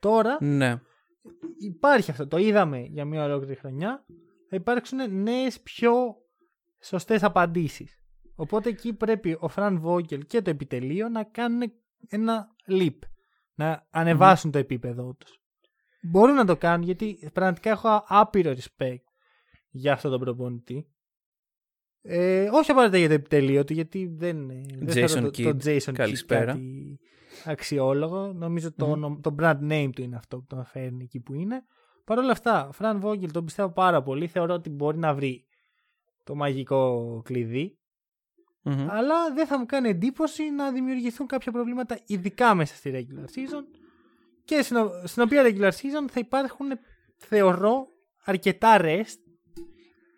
Τώρα Ναι. υπάρχει αυτό. Το είδαμε για μια ολόκληρη χρονιά. Θα υπάρξουν νέες πιο σωστές απαντήσεις. Οπότε εκεί πρέπει ο Φρανκ Βόγκελ και το επιτελείο να κάνουν ένα leap. Να ανεβασουν το επίπεδό τους. Μπορούν να το κάνουν γιατί πραγματικά έχω άπειρο respect για αυτόν τον προπονητή. Ε, όχι απαραίτητα για το επιτελείο του, γιατί δεν, δεν Jason θεωρώ το, Kidd, το Jason Kidd καλησπέρα. κάτι αξιόλογο. Νομίζω το, όνομα- το brand name του είναι αυτό που τον φέρνει εκεί που είναι. Παρ' όλα αυτά, Φρανκ Βόγκελ τον πιστεύω πάρα πολύ. Θεωρώ ότι μπορεί να βρει το μαγικό κλειδί. Μμμ. Αλλά δεν θα μου κάνει εντύπωση να δημιουργηθούν κάποια προβλήματα, ειδικά μέσα στη regular season. Και στην, ο- στην οποία regular season θα υπάρχουν, θεωρώ, αρκετά rest.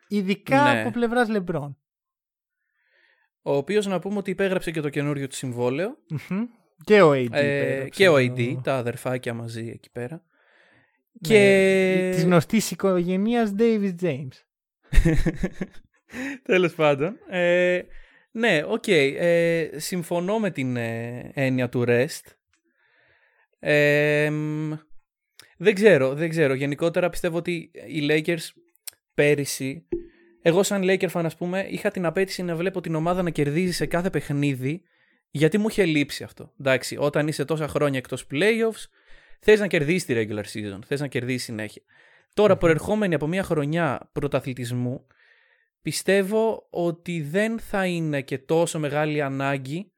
Ειδικά Ναι. από πλευράς LeBron. Ο οποίος να πούμε ότι υπέγραψε και το καινούριο του συμβόλαιο. Μμμ. Και ο AD. Ε, υπέγραψε και ο το- AD, τα αδερφάκια μαζί εκεί πέρα. Ναι, Και. Της γνωστής οικογένειας Davis James. Τέλος πάντων. Ε, ναι, οκ. ε, συμφωνώ με την ε, έννοια του rest. Ε, μ, δεν ξέρω, δεν ξέρω. Γενικότερα πιστεύω ότι οι Lakers πέρυσι, εγώ σαν Laker fan ας πούμε, είχα την απαίτηση να βλέπω την ομάδα να κερδίζει σε κάθε παιχνίδι, γιατί μου είχε λείψει αυτό. Εντάξει, όταν είσαι τόσα χρόνια εκτός playoffs, θες να κερδίσεις τη regular season, θες να κερδίσεις συνέχεια. Τώρα, προερχόμενοι από μια χρονιά πρωταθλητισμού, πιστεύω ότι δεν θα είναι και τόσο μεγάλη ανάγκη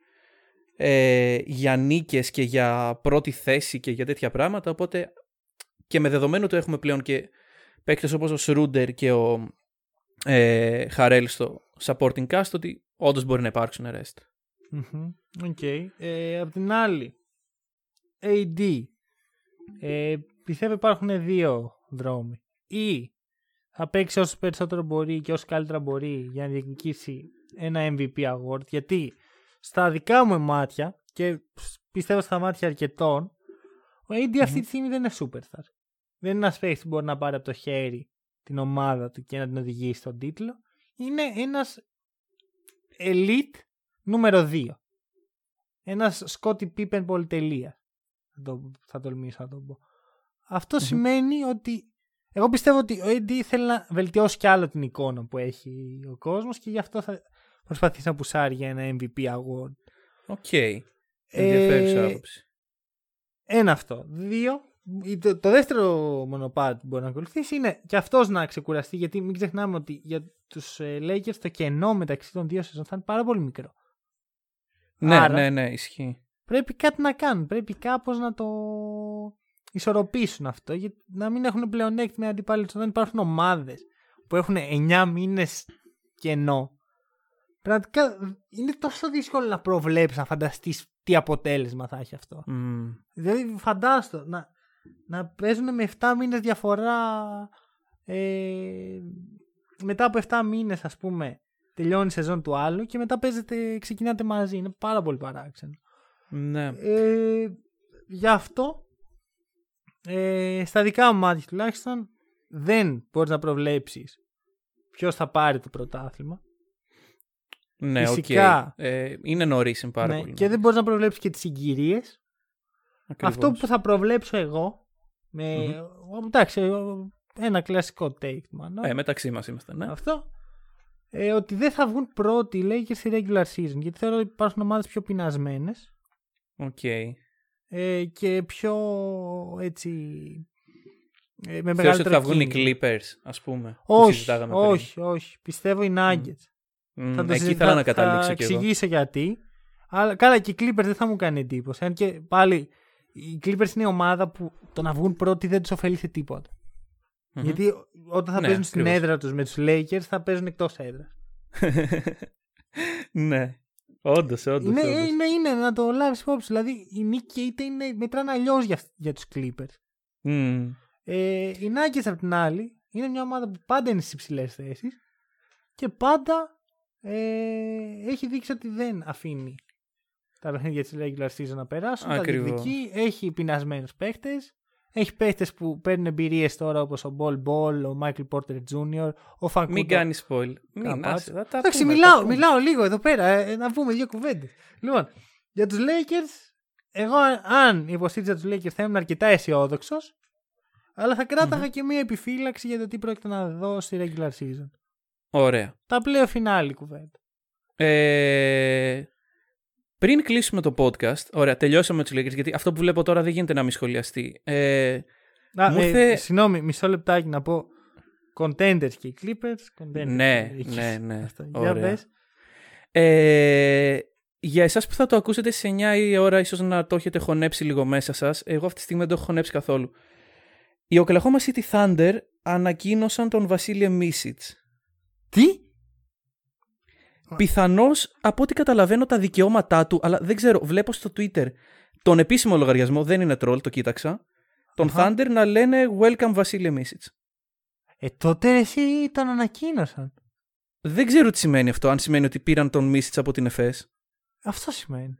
ε, για νίκες και για πρώτη θέση και για τέτοια πράγματα, οπότε και με δεδομένο ότι έχουμε πλέον και παίκτες όπως ο Σρούντερ και ο ε, Χαρέλ στο supporting cast, ότι όντως μπορεί να υπάρξουν rest. Μμμ. Οκ. Ε, απ' την άλλη, AD. Ε, πιστεύω υπάρχουν δύο δρόμοι. Ή θα παίξει όσο περισσότερο μπορεί και όσο καλύτερα μπορεί για να διεκδικήσει ένα MVP award. Γιατί στα δικά μου μάτια και πιστεύω στα μάτια αρκετών, ο AD αυτή τη στιγμή δεν είναι superstar. Δεν είναι ένας παίκτης που μπορεί να πάρει από το χέρι την ομάδα του και να την οδηγήσει στον τίτλο. Είναι ένας elite νούμερο 2. Ένας Σκότι Πίπεν πολυτελείας. Θα, το, θα τολμήσω να το πω. αυτό σημαίνει ότι εγώ πιστεύω ότι ο AD θέλει να βελτιώσει κι άλλο την εικόνα που έχει ο κόσμος και γι' αυτό θα προσπαθήσει να πουσάρει για ένα MVP award. Οκ. Ενδιαφέρουσα Ε, άποψη. Ένα αυτό. Δύο. Το, το δεύτερο μονοπάτι που μπορεί να ακολουθήσει είναι και αυτός να ξεκουραστεί γιατί μην ξεχνάμε ότι για τους ε, Lakers το κενό μεταξύ των δύο σεζόν θα είναι πάρα πολύ μικρό. Ναι, άρα- ναι, ναι, ισχύει. Πρέπει κάτι να κάνουν. Πρέπει κάπως να το ισορροπήσουν αυτό, για να μην έχουν πλεονέκτημα αντιπάλοι όταν υπάρχουν ομάδες που έχουν 9 μήνες κενό. Πραγματικά είναι τόσο δύσκολο να προβλέψεις, να φανταστείς τι αποτέλεσμα θα έχει αυτό. Μμ. Δηλαδή, φαντάστο να, να παίζουν με 7 μήνες διαφορά. Ε, μετά από 7 μήνες, ας πούμε, τελειώνει η σεζόν του άλλου και μετά παίζετε, ξεκινάτε μαζί. Είναι πάρα πολύ παράξενο. Ναι. Ε, γι' αυτό, ε, στα δικά μου μάτια τουλάχιστον, δεν μπορείς να προβλέψεις ποιος θα πάρει το πρωτάθλημα. Ναι, οκ. Φυσικά. Ε, είναι νωρίς πάρα Ναι, πολύ. και δεν μπορείς να προβλέψεις και τις συγκυρίες. Ακριβώς. Αυτό που θα προβλέψω εγώ. Με, εντάξει, ένα κλασικό take μάλλον. Ε, μεταξύ μας είμαστε, ναι. Αυτό. Ε, ότι δεν θα βγουν πρώτοι οι Lakers στη regular season. Γιατί θεωρώ ότι υπάρχουν ομάδες πιο πεινασμένες Οκ. Ε, και πιο έτσι. Ε, με Θεωρείς μεγαλύτερο ότι θα βγουν οι κίνδυνο. Clippers, ας πούμε. που Όχι, συζητάγαμε πριν; όχι, όχι. Πιστεύω οι Nuggets. Μμ, Θα το εκεί συζητά- ήθελα να καταλήξω θα κι εγώ. εξηγήσω γιατί. Αλλά καλά, και οι Clippers δεν θα μου κάνει εντύπωση. Αν και πάλι οι Clippers είναι η ομάδα που το να βγουν πρώτοι δεν τους ωφελεί σε τίποτα. Μμμ. Γιατί όταν θα Ναι, παίζουν στην ακριβώς. έδρα τους με τους Lakers θα παίζουν εκτός έδρας. ναι. Όντως, όντως. Είναι, είναι, είναι, να το λάβεις υπόψη. Δηλαδή η νίκη και η ήττα είναι, μετράνε αλλιώς για, για τους Clippers. Ε, οι Nuggets απ' την άλλη είναι μια ομάδα που πάντα είναι στις υψηλές θέσεις και πάντα ε, έχει δείξει ότι δεν αφήνει τα παιχνίδια της regular season να περάσουν. Ακριβώς. Τα διεκδικεί, έχει πεινασμένους παίχτε. Έχει παίχτες που παίρνουν εμπειρίες τώρα όπως ο Ball Ball, ο Michael Porter Jr., ο Fancudo. Μην κάνεις spoil. Μην Κάπου άσε, έτσι. θα τα Εντάξει, πούμε, μιλάω, τα πούμε. μιλάω λίγο εδώ πέρα, ε, να πούμε δύο κουβέντες. Λοιπόν, για τους Lakers, εγώ αν υποστήριζα τους Lakers θα ήμουν αρκετά αισιόδοξος, αλλά θα κράταγα και μία επιφύλαξη για το τι πρόκειται να δω στη regular season. Ωραία. Τα πλέον φινάλι κουβέντα. Ε, πριν κλείσουμε το podcast, ωραία, τελειώσαμε τους Lakers, γιατί αυτό που βλέπω τώρα δεν γίνεται να μην σχολιαστεί. Ε, Α, Μου ε, ήρθε- Συγγνώμη, μισό λεπτάκι να πω. Contenders και οι Clippers. Contenders Ναι, και οι Lakers. ναι, ναι. Αυτό. Για Ωραία. πες. Ε, για εσάς που θα το ακούσετε στις 9 η ώρα ίσως να το έχετε χωνέψει λίγο μέσα σας. Εγώ αυτή τη στιγμή δεν το έχω χωνέψει καθόλου. Οι Oklahoma City Thunder ανακοίνωσαν τον Βασίλειο Μίσιτς. Τι; Πιθανώς, από ό,τι καταλαβαίνω, τα δικαιώματά του, αλλά δεν ξέρω, βλέπω στο Twitter τον επίσημο λογαριασμό, δεν είναι troll, το κοίταξα, τον Αχα. Thunder να λένε Welcome Βασίλειο Μίσιτς. Ε, τότε εσύ τον ανακοίνωσαν. Δεν ξέρω τι σημαίνει αυτό, αν σημαίνει ότι πήραν τον Μίσιτς από την ΕΦΕΣ. Αυτό σημαίνει.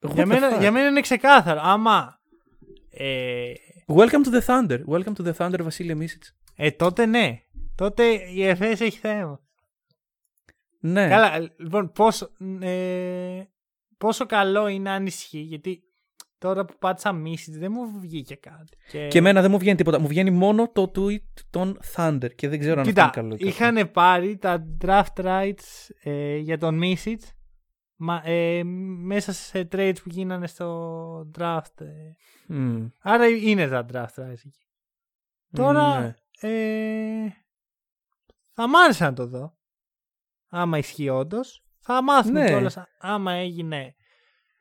What Για the μένα, fuck? για μένα είναι ξεκάθαρο. Άμα. Ε, Welcome to the Thunder. Welcome to the Thunder, Βασίλειο Μίσιτς. ε, τότε ναι. Τότε η ΕΦΕΣ έχει θέμα. Ναι. Καλά, λοιπόν, πόσο, ε, πόσο καλό είναι αν ισχύει, γιατί τώρα που πάτησα μίσης δεν μου βγήκε κάτι. Και, Και εμένα δεν μου βγαίνει τίποτα. Μου βγαίνει μόνο το tweet των Thunder και δεν ξέρω αν Κοίτα, αυτό είναι καλό. ή κακό. είχαν πάρει τα draft rights ε, για τον Μίσιτς ε, μέσα σε trades που γίνανε στο draft. ε. Μμμ. Άρα είναι τα draft rights εκεί. Τώρα Ναι. ε, θα μ' άρεσε να το δω. Άμα ισχύει όντως. Θα μάθουμε Ναι. κιόλας άμα έγινε.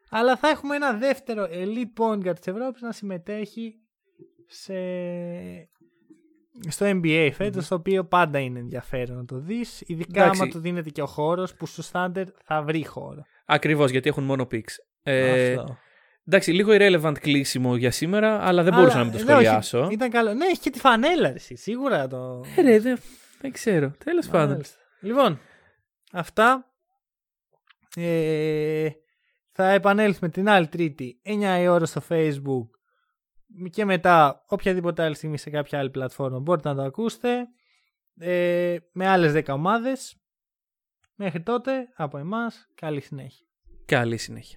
Αλλά θα έχουμε ένα δεύτερο elite point guard της Ευρώπης να συμμετέχει σε... στο NBA φέτος, το οποίο πάντα είναι ενδιαφέρον να το δεις. Ειδικά Εντάξει. άμα του δίνεται και ο χώρος που στο standard θα βρει χώρο. Ακριβώς, γιατί έχουν μόνο picks. Ε, Αυτό. εντάξει, λίγο irrelevant κλείσιμο για σήμερα, αλλά δεν μπορούσα να μην το ναι, όχι, σχολιάσω. ήταν καλό. Ναι, έχει και τη φανέλα εσύ, σίγουρα το... Ε, ρε, δεν, δεν ξέρω. Τέλος πάντων. Μάλιστα. Λοιπόν, αυτά. Ε, θα επανέλθουμε την άλλη Τρίτη 9 η ώρα στο Facebook και μετά οποιαδήποτε άλλη στιγμή σε κάποια άλλη πλατφόρμα μπορείτε να το ακούσετε ε, με άλλες 10 ομάδες. Μέχρι τότε από εμάς καλή συνέχεια. Καλή συνέχεια.